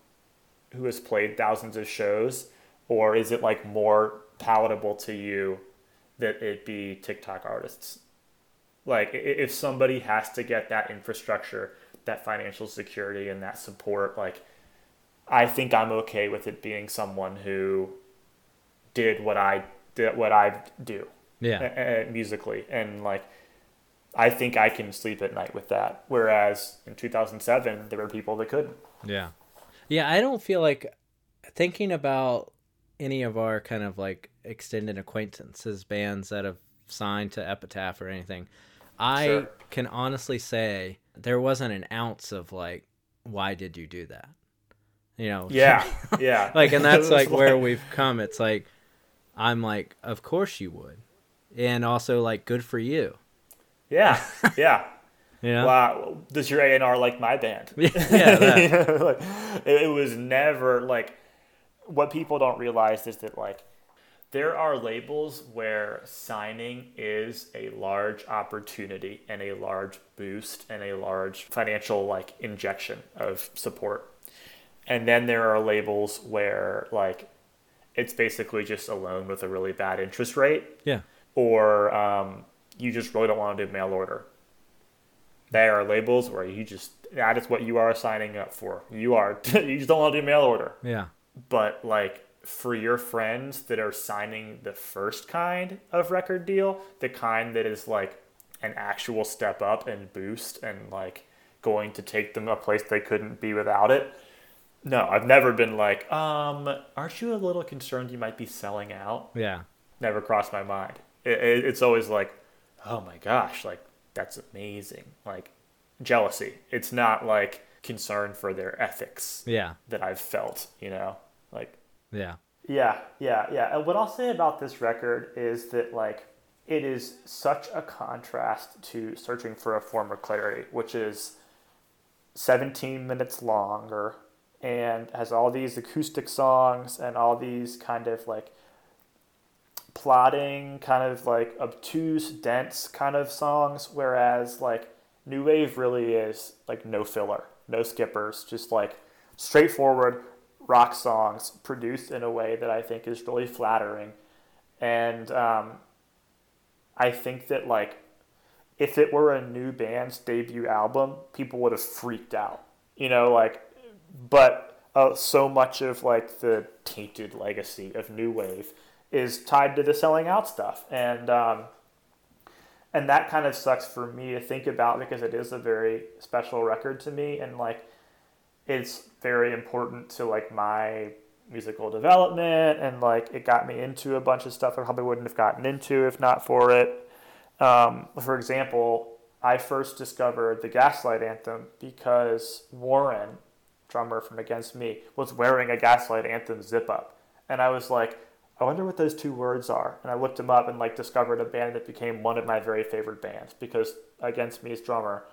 who has played thousands of shows? Or is it like more palatable to you that it be TikTok artists? Like, if somebody has to get that infrastructure, that financial security, and that support, like, I think I'm okay with it being someone who did what I did, what I do, yeah, musically, and like, I think I can sleep at night with that. Whereas in 2007, there were people that couldn't. Yeah, yeah. I don't feel like thinking about any of our kind of like extended acquaintances, bands that have signed to Epitaph or anything. I sure. can honestly say there wasn't an ounce of like, why did you do that? You know? Yeah, [laughs] yeah. like, and that's [laughs] like where we've come. It's like, I'm like, of course you would, and also like, good for you. Yeah, [laughs] yeah. Yeah. Wow. Does your A and R like my band? yeah. like, it, it was never like what people don't realize is that like there are labels where signing is a large opportunity and a large boost and a large financial like injection of support. And then there are labels where like it's basically just a loan with a really bad interest rate. Yeah. Or um, you just really don't want to do mail order. There are labels where you just that is what you are signing up for. You are [laughs] you just don't want to do mail order. Yeah but like for your friends that are signing the first kind of record deal, the kind that is like an actual step up and boost and like going to take them a place they couldn't be without it. No, I've never been like, um, aren't you a little concerned you might be selling out? Yeah. Never crossed my mind. It, it, it's always like, oh my gosh, like that's amazing. Like jealousy. It's not like, concern for their ethics yeah that I've felt, you know? Like Yeah. Yeah, yeah, yeah. And what I'll say about this record is that like it is such a contrast to Searching for a Former Clarity, which is 17 minutes longer and has all these acoustic songs and all these kind of like plotting, kind of like obtuse, dense kind of songs, whereas like New Wave really is like no filler no skippers, just like straightforward rock songs produced in a way that I think is really flattering. And um, I think that like if it were a new band's debut album, people would have freaked out. You know, like, but uh, so much of like the tainted legacy of new wave is tied to the selling out stuff, and um, and that kind of sucks for me to think about because it is a very special record to me and like it's very important to like my musical development and like it got me into a bunch of stuff I probably wouldn't have gotten into if not for it. Um, for example, I first discovered the Gaslight Anthem because Warren, drummer from Against Me, was wearing a Gaslight Anthem zip up. And I was like, I wonder what those two words are. And I looked them up and like discovered a band that became one of my very favorite bands because Against Me's drummer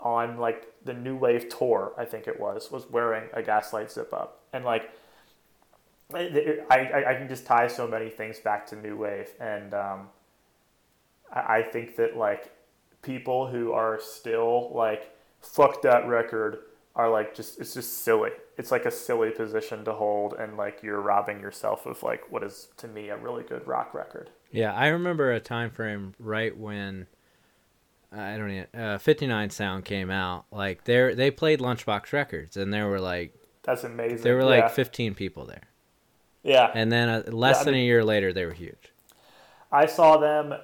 on like the New Wave tour, I think it was, was wearing a Gaslight zip up. And like, I, I, I can just tie so many things back to New Wave. And um, I, I think that like people who are still like, fuck that record are like just it's just silly. It's like a silly position to hold, and like you're robbing yourself of like what is to me a really good rock record. Yeah, I remember a time frame right when I don't even uh, 59 Sound came out. Like they they played Lunchbox Records, and there were like that's amazing. There were like yeah. 15 people there. Yeah, and then uh, less yeah, than I mean, a year later, they were huge. I saw them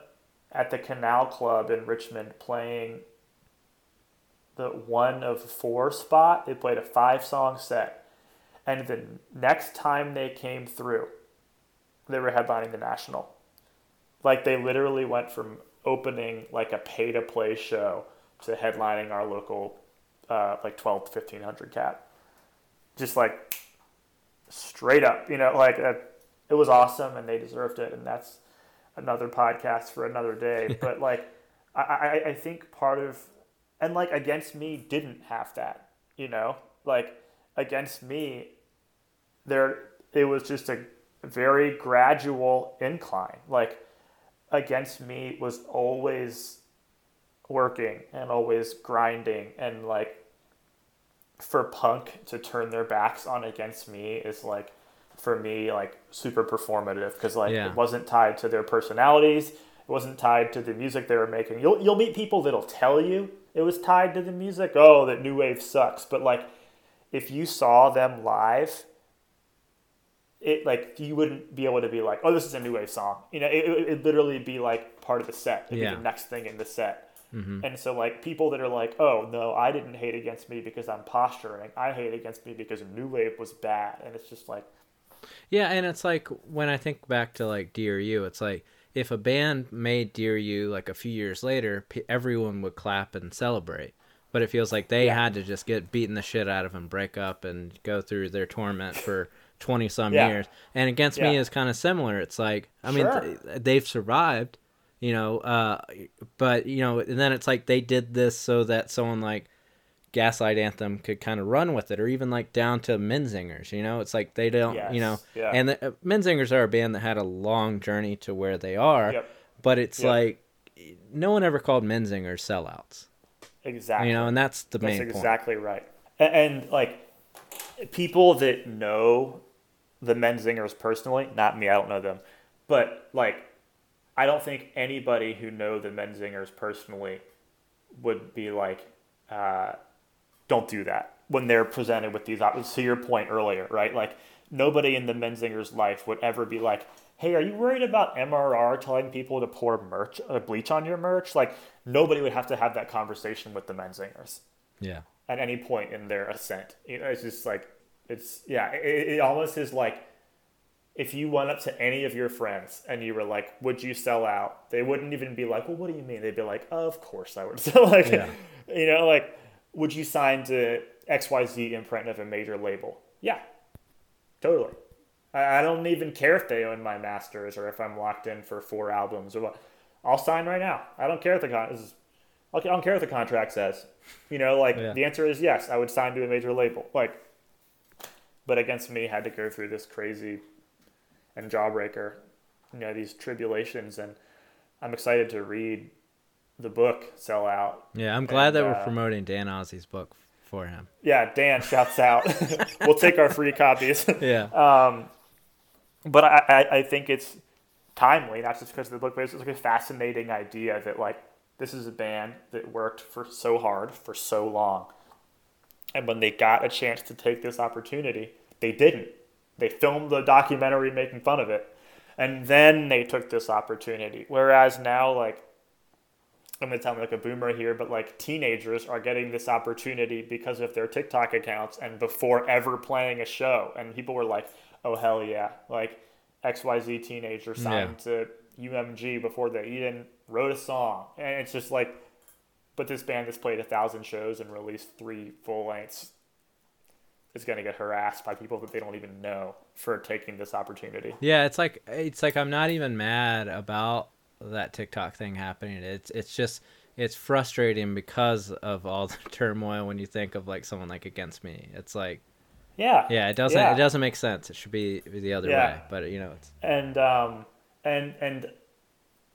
at the Canal Club in Richmond playing the one of four spot. They played a five song set. And the next time they came through, they were headlining the National. Like they literally went from opening like a pay to play show to headlining our local uh, like 12 to 1500 cap. Just like straight up, you know, like uh, it was awesome and they deserved it. And that's another podcast for another day. [laughs] but like, I, I, I think part of and like against me didn't have that you know like against me there it was just a very gradual incline. Like against me was always working and always grinding and like for punk to turn their backs on against me is like for me like super performative because like Yeah. it wasn't tied to their personalities it wasn't tied to the music they were making you'll, you'll meet people that'll tell you it was tied to the music oh that new wave sucks but like if you saw them live it like you wouldn't be able to be like oh this is a new wave song you know it, it, it'd literally be like part of the set it'd Yeah. be the next thing in the set Mm-hmm. and so, like, people that are like, oh, no, I didn't hate against me because I'm posturing. I hate against me because New Wave was bad. And it's just like, Yeah, and it's like when I think back to like Dear You, it's like if a band made Dear You like a few years later, everyone would clap and celebrate. But it feels like they Yeah. had to just get beaten the shit out of and break up and go through their torment for 20 some Yeah. years. And Against Me is kind of similar. It's like, I mean, th- they've survived, you know, uh, but, you know, and then it's like they did this so that someone like Gaslight Anthem could kind of run with it, or even like down to Menzingers. You know, it's like they don't, you know, yeah. and the, uh, Menzingers are a band that had a long journey to where they are, Yep. but it's Yep. like no one ever called Menzingers sellouts. exactly. You know, and that's the That's main point. exactly right. And, and, like, people that know the Menzingers personally, not me, I don't know them, but like, I don't think anybody who know the Menzingers personally would be like, uh, don't do that when they're presented with these options. To your point earlier, right? Like, nobody in the Menzingers' life would ever be like, hey, are you worried about MRR telling people to pour merch, uh, bleach on your merch? Like, nobody would have to have that conversation with the Menzingers Yeah, at any point in their ascent. You know, it's just like it's yeah. It, it almost is like if you went up to any of your friends and you were like, "Would you sell out?" They wouldn't even be like, "Well, what do you mean?" They'd be like, "Of course I would." [laughs] So like, Yeah. [laughs] you know, like, would you sign to X Y Z imprint of a major label? Yeah, totally. I, I don't even care if they own my masters or if I'm locked in for four albums or what. I'll sign right now. I don't care if the con- is- I don't care what the contract says. You know, like Yeah. the answer is yes. I would sign to a major label. Like, but against me, had to go through this crazy and jawbreaker, you know, these tribulations, and I'm excited to read the book "Sell Out." yeah. I'm glad And, that we're uh, promoting Dan Ozzi's book for him. Yeah, Dan shouts out. [laughs] [laughs] we'll take our free copies. Yeah, Um, but I, I, I think it's timely, not just because of the book, but it's like a fascinating idea that like this is a band that worked for so hard for so long, and when they got a chance to take this opportunity, they didn't. They filmed the documentary making fun of it, and then they took this opportunity. Whereas now, like I'm gonna sound like a boomer here, but like teenagers are getting this opportunity because of their TikTok accounts and before ever playing a show. And people were like, oh, hell yeah. Like XYZ teenager signed to UMG before they even wrote a song. And it's just like, but this band that's played a thousand shows and released three full lengths is gonna get harassed by people that they don't even know for taking this opportunity. yeah. It's like it's like I'm not even mad about that TikTok thing happening. It's it's just it's frustrating because of all [laughs] the turmoil when you think of like someone like against me. It's like Yeah. yeah, it doesn't Yeah. it doesn't make sense. It should be the other Yeah. way. But you know, it's and um, and and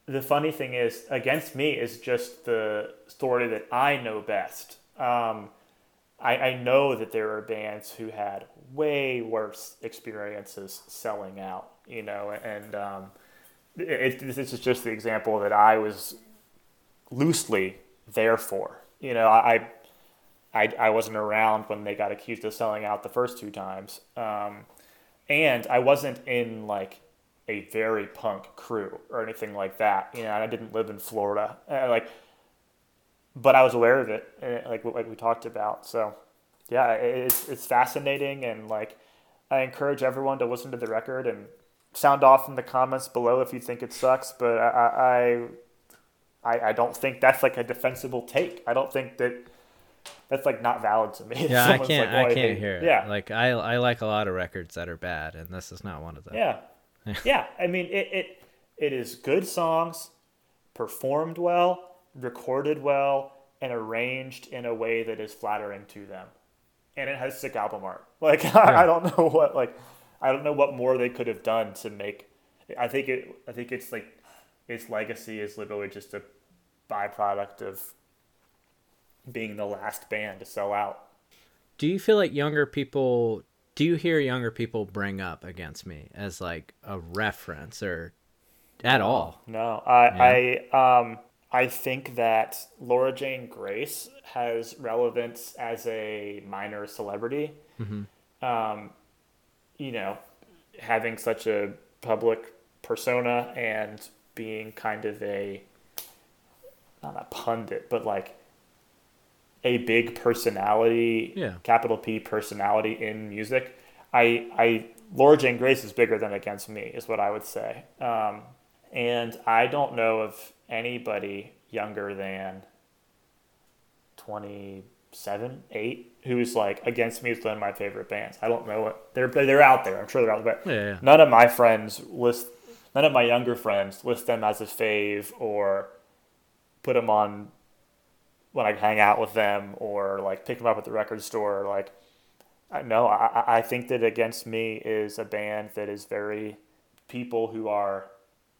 the funny thing is, against me is just the story that I know best. Um, I, I know that there are bands who had way worse experiences selling out, you know, and um, it, it, this is just the example that I was loosely there for. You know, I, I, I wasn't around when they got accused of selling out the first two times. Um, and I wasn't in like a very punk crew or anything like that. You know, I didn't live in Florida, uh, like, but I was aware of it, uh, like like we talked about. So, yeah, it's it's fascinating, and like, I encourage everyone to listen to the record and sound off in the comments below if you think it sucks. But I I I, I don't think that's like a defensible take. I don't think that. That's like not valid to me. [laughs] Yeah, I can't like, "Oh, I can't hate-" hear it. Yeah, Like I I like a lot of records that are bad, and this is not one of them. Yeah. [laughs] yeah. I mean, it, it, it is good songs, performed well, recorded well, and arranged in a way that is flattering to them. And it has sick album art. [laughs] Like, I, I don't know [laughs] what, like, I don't know what more they could have done to make. I think it. I think it's like its legacy is literally just a byproduct of being the last band to sell out. Do you feel like younger people? Do you hear younger people bring up against me as like a reference or at all? No, I I um I think that Laura Jane Grace has relevance as a minor celebrity. Um, you know, having such a public persona and being kind of a not a pundit, but like a big personality, Yeah. capital P personality in music. I I Laura Jane Grace is bigger than Against Me, is what I would say. Um, and I don't know of anybody younger than 27, 8 who's like Against Me is one of my favorite bands. I don't know what they're they're out there. I'm sure they're out there. But Yeah, yeah. none of my friends list none of my younger friends list them as a fave or put them on when I hang out with them or like pick them up at the record store. Like, I- no, I, I- think that Against Me is a band that is very people who are,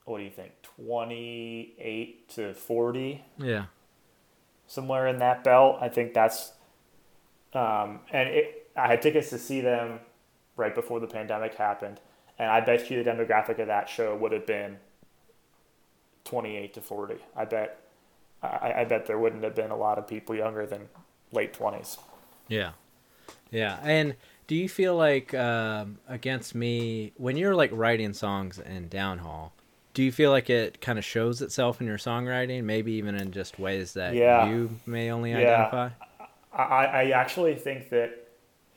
what do you think, 28 to 40, Yeah. somewhere in that belt. I think that's, um, and it, I had tickets to see them right before the pandemic happened. And I bet you the demographic of that show would have been 28 to 40. I bet, I, I bet there wouldn't have been a lot of people younger than late 20s. Yeah. Yeah. And do you feel like um, against me when you're like writing songs in downhaul, do you feel like it kind of shows itself in your songwriting, maybe even in just ways that Yeah. you may only Yeah. identify? I, I actually think that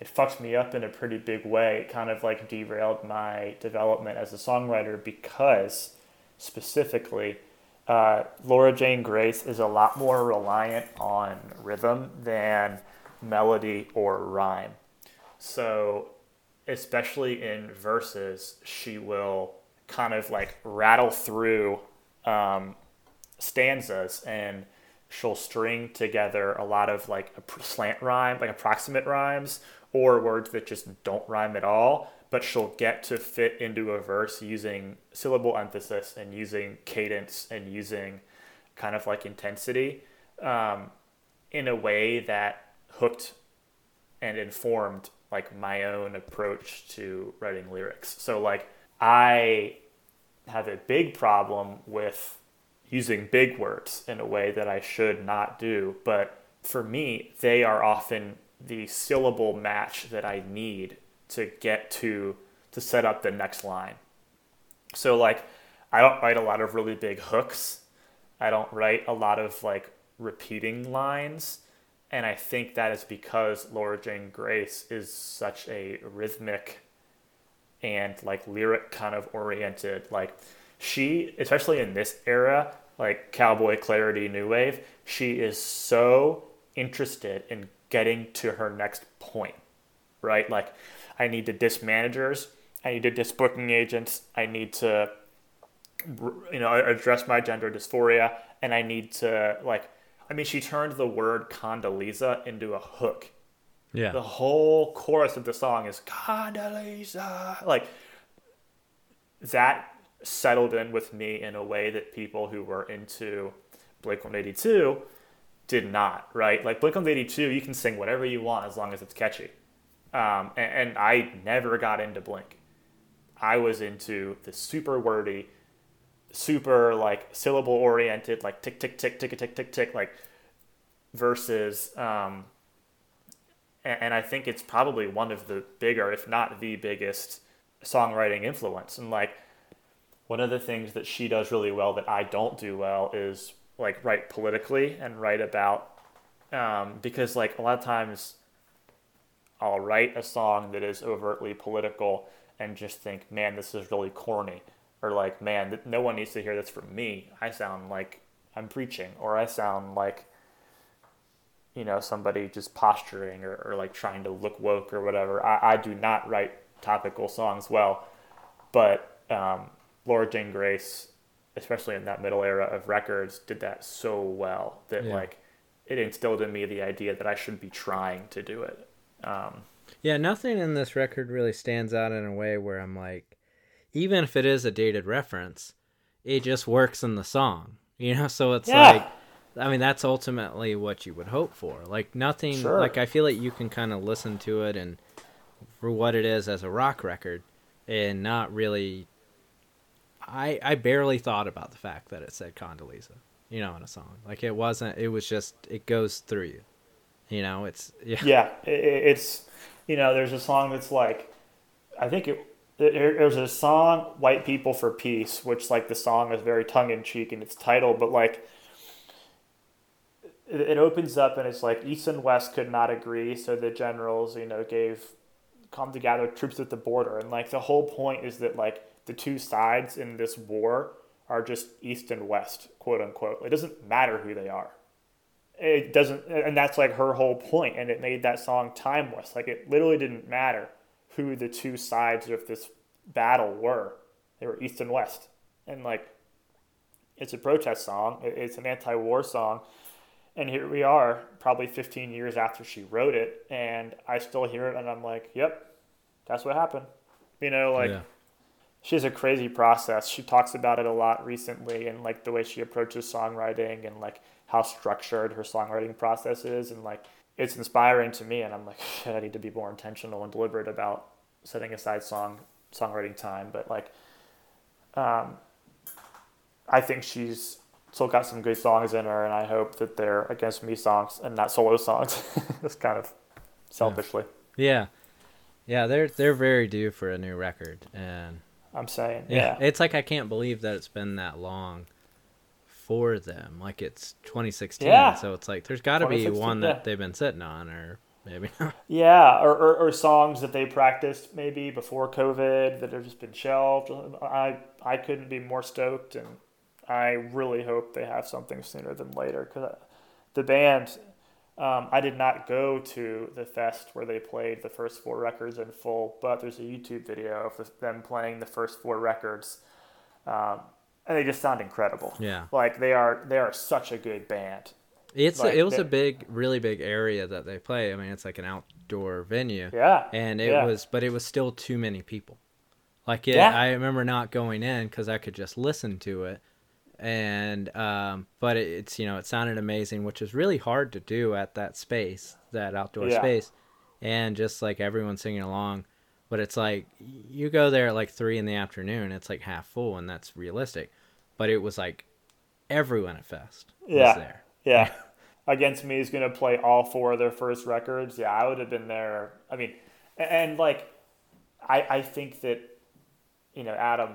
it fucked me up in a pretty big way. It kind of like derailed my development as a songwriter because specifically, uh, Laura Jane Grace is a lot more reliant on rhythm than melody or rhyme. So, especially in verses, she will kind of like rattle through um, stanzas and she'll string together a lot of like slant rhyme, like approximate rhymes, or words that just don't rhyme at all. But she'll get to fit into a verse using syllable emphasis and using cadence and using kind of like intensity um, in a way that hooked and informed like my own approach to writing lyrics. So like I have a big problem with using big words in a way that I should not do, but for me they are often the syllable match that I need to get to to set up the next line. So like I don't write a lot of really big hooks. I don't write a lot of like repeating lines. And I think that is because Laura Jane Grace is such a rhythmic and like lyric kind of oriented. Like she, especially in this era, like cowboy clarity new wave, she is so interested in getting to her next point, right? Like I need to diss managers, I need to diss booking agents, I need to you know address my gender dysphoria and i need to like i mean she turned the word condoleezza into a hook Yeah. the whole chorus of the song is condoleezza like that settled in with me in a way that people who were into Blink 182 did not right like blink 182 you can sing whatever you want as long as it's catchy um, and, and i never got into blink i was into the super wordy super like syllable oriented, like tick tick tick tick tick tick tick, like versus. Um, and, and I think it's probably one of the bigger, if not the biggest, songwriting influence. And like one of the things that she does really well that I don't do well is like write politically and write about um, because like a lot of times I'll write a song that is overtly political and just think, man, this is really corny. Or like, man, th- no one needs to hear this from me. I sound like I'm preaching, or I sound like, you know, somebody just posturing or, or like trying to look woke or whatever. I, I do not write topical songs well, but um, Laura Jane Grace, especially in that middle era of records, did that so well that Yeah. like it instilled in me the idea that I should be trying to do it. Um, Yeah, nothing in this record really stands out in a way where I'm like, even if it is a dated reference, it just works in the song. [laughs] You know, so it's Yeah. like, I mean, that's ultimately what you would hope for. Like nothing. Sure. Like I feel like you can kind of listen to it and for what it is as a rock record, and not really. I I barely thought about the fact that it said Condoleezza, you know, in a song. Like it wasn't. It was just. It goes through you. You know, it's [laughs] yeah. Yeah, it's you know, there's a song that's like, I think it. there- There's a song, "White People for Peace," which like the song is very tongue in cheek in its title, but like, it, opens up and it's like East and West could not agree, so the generals, you know, gave come to gather troops at the border, and like the whole point is that like the two sides in this war are just East and West, quote unquote. It doesn't matter who they are. It doesn't and that's like her whole point and it made that song timeless. Like it literally didn't matter who the two sides of this battle were. They were east and west. And like it's a protest song. It's an anti-war song. And here we are probably 15 years after she wrote it and i still hear it and i'm like yep that's what happened. You know like yeah. She has a crazy process. She talks about it a lot recently and like the way she approaches songwriting and like how structured her songwriting process is and like it's inspiring to me and I'm like shit, I need to be more intentional and deliberate about setting aside song songwriting time. But like um I think she's still got some good songs in her and I hope that they're against me songs and not solo songs. [laughs] Just kind of selfishly. Yeah. Yeah, they're they're very due for a new record and I'm saying. yeah, Yeah. it's like I can't believe that it's been that long for them. Like it's 2016, Yeah. so it's like there's got to be one that yeah. they've been sitting on or maybe [laughs] not. Yeah, or, or, or songs that they practiced maybe before COVID that have just been shelved. I I couldn't be more stoked, and I really hope they have something sooner than later. Because uh, the band, um, I did not go to the fest where they played the first four records in full, but there's a YouTube video of them playing the first four records, um, and they just sound incredible. Yeah. Like they are they are such a good band. It's Like, it was they- a big really big area that they play. I mean, it's like an outdoor venue. Yeah, And it yeah. was but it was still too many people. Like it, Yeah. I remember not going in cuz I could just listen to it. And um but it, it's you know, it sounded amazing, which is really hard to do at that space, that outdoor Yeah. space. And just like everyone singing along, but it's like you go there at like 3 in the afternoon, it's like half full and that's realistic. But it was like everyone at Fest was Yeah. there. Yeah. [laughs] Against Me is going to play all four of their first records. Yeah, I would have been there. I mean, and like, I, I think that, you know, Adam,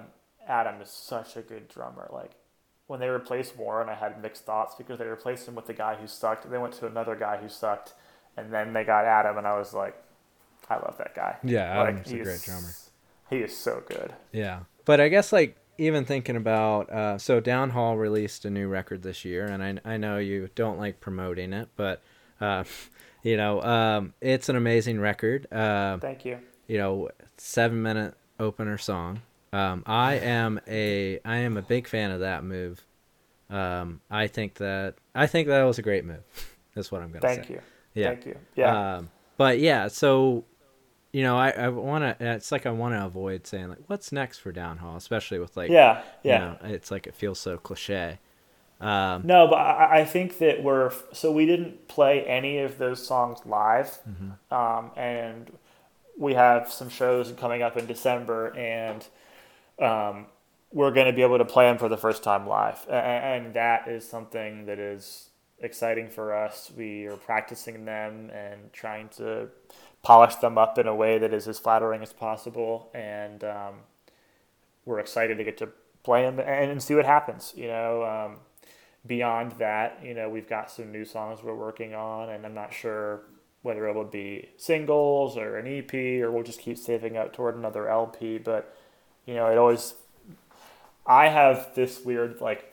Adam is such a good drummer. Like, when they replaced Warren, I had mixed thoughts because they replaced him with the guy who sucked. They went to another guy who sucked, and then they got Adam, and I was like, I love that guy. Yeah, Like, Adam's a great drummer. He is so good. Yeah. But I guess like even thinking about uh, so Downhaul released a new record this year, and I I know you don't like promoting it, but uh, [laughs] you know um, it's an amazing record. Uh, Thank you. you know, seven minute opener song. Um, I am a I am a big fan of that move. Um, I think that I think that was a great move. [laughs] That's what I'm gonna say. Thank you. Yeah. Thank you. Yeah. Um, but yeah, so you know, I, I want to. It's like I want to avoid saying like, "What's next for Downhaul?" Especially with like, yeah. you Yeah. know, it's like it feels so cliche. Um, No, but I, I think that we're so we didn't play any of those songs live, um, and we have some shows coming up in December, and um, we're going to be able to play them for the first time live, and that is something that is exciting for us. We are practicing them and trying to polish them up in a way that is as flattering as possible, and um, we're excited to get to play them and, and see what happens. You know. Um, beyond that, you know, we've got some new songs we're working on, and I'm not sure whether it will be singles or an EP or we'll just keep saving up toward another LP. But you know, it always. I have this weird like.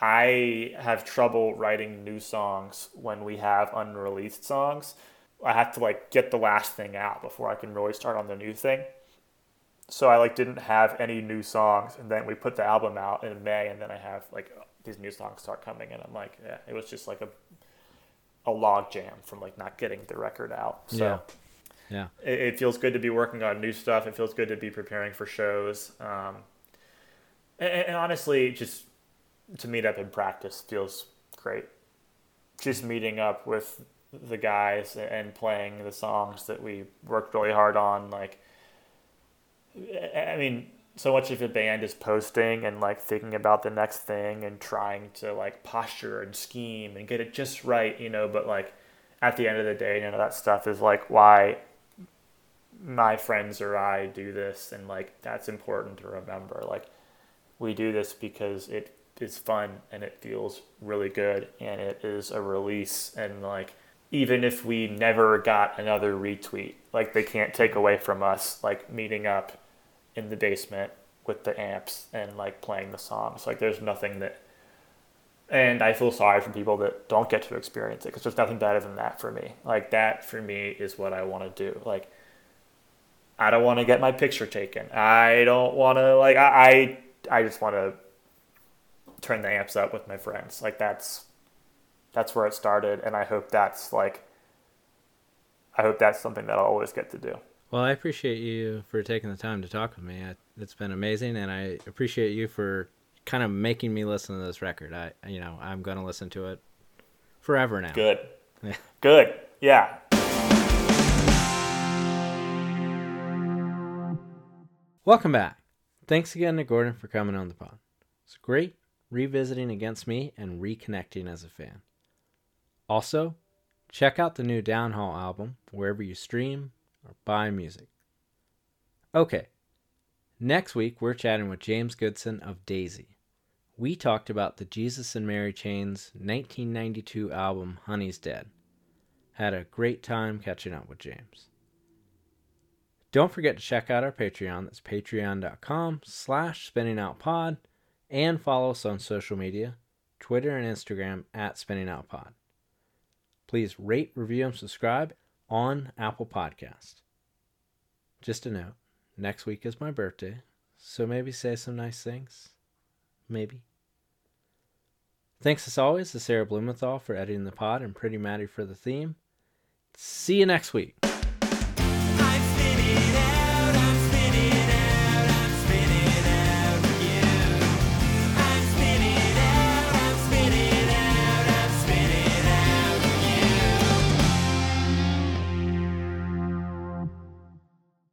I have trouble writing new songs when we have unreleased songs. I have to like get the last thing out before I can really start on the new thing so I like didn't have any new songs, and then we put the album out in May, and then I have like these new songs start coming, and I'm like, yeah, it was just like a a log jam from like not getting the record out. So Yeah. Yeah. It, it feels good to be working on new stuff. It feels good to be preparing for shows. Um, and, and honestly, just to meet up and practice feels great. Just meeting up with the guys and playing the songs that we worked really hard on, like, I mean, so much of a band is posting and like thinking about the next thing and trying to like posture and scheme and get it just right, you know, but like at the end of the day, none of that stuff is like why my friends or I do this and like that's important to remember. Like we do this because it is fun and it feels really good and it is a release and like even if we never got another retweet, like they can't take away from us like meeting up in the basement with the amps and like playing the songs. Like there's nothing that, and I feel sorry for people that don't get to experience it because there's nothing better than that for me. Like that for me is what I want to do. Like I don't want to get my picture taken. I don't want to like I I, I just want to turn the amps up with my friends. Like that's that's where it started, and I hope that's like I hope that's something that I'll always get to do. Well, I appreciate you for taking the time to talk with me. It's been amazing, and I appreciate you for kind of making me listen to this record. I, you know, I'm going to listen to it forever now. Good. [laughs] Good. Yeah. Welcome back. Thanks again to Gordon for coming on the pod. It's great revisiting Against Me and reconnecting as a fan. Also, check out the new Downhaul album wherever you stream or buy music. Okay, next week we're chatting with James Goodson of Dazy. We talked about the Jesus and Mary Chain's 1992 album Honey's Dead. Had a great time catching up with James. Don't forget to check out our Patreon. That's patreon.com slash spinningoutpod and follow us on social media, Twitter and Instagram at spinningoutpod. Please rate, review, and subscribe on Apple Podcast. Just a note, next week is my birthday, so maybe say some nice things. Maybe. Thanks as always to Sarah Blumenthal for editing the pod and Pretty Maddie for the theme. See you next week.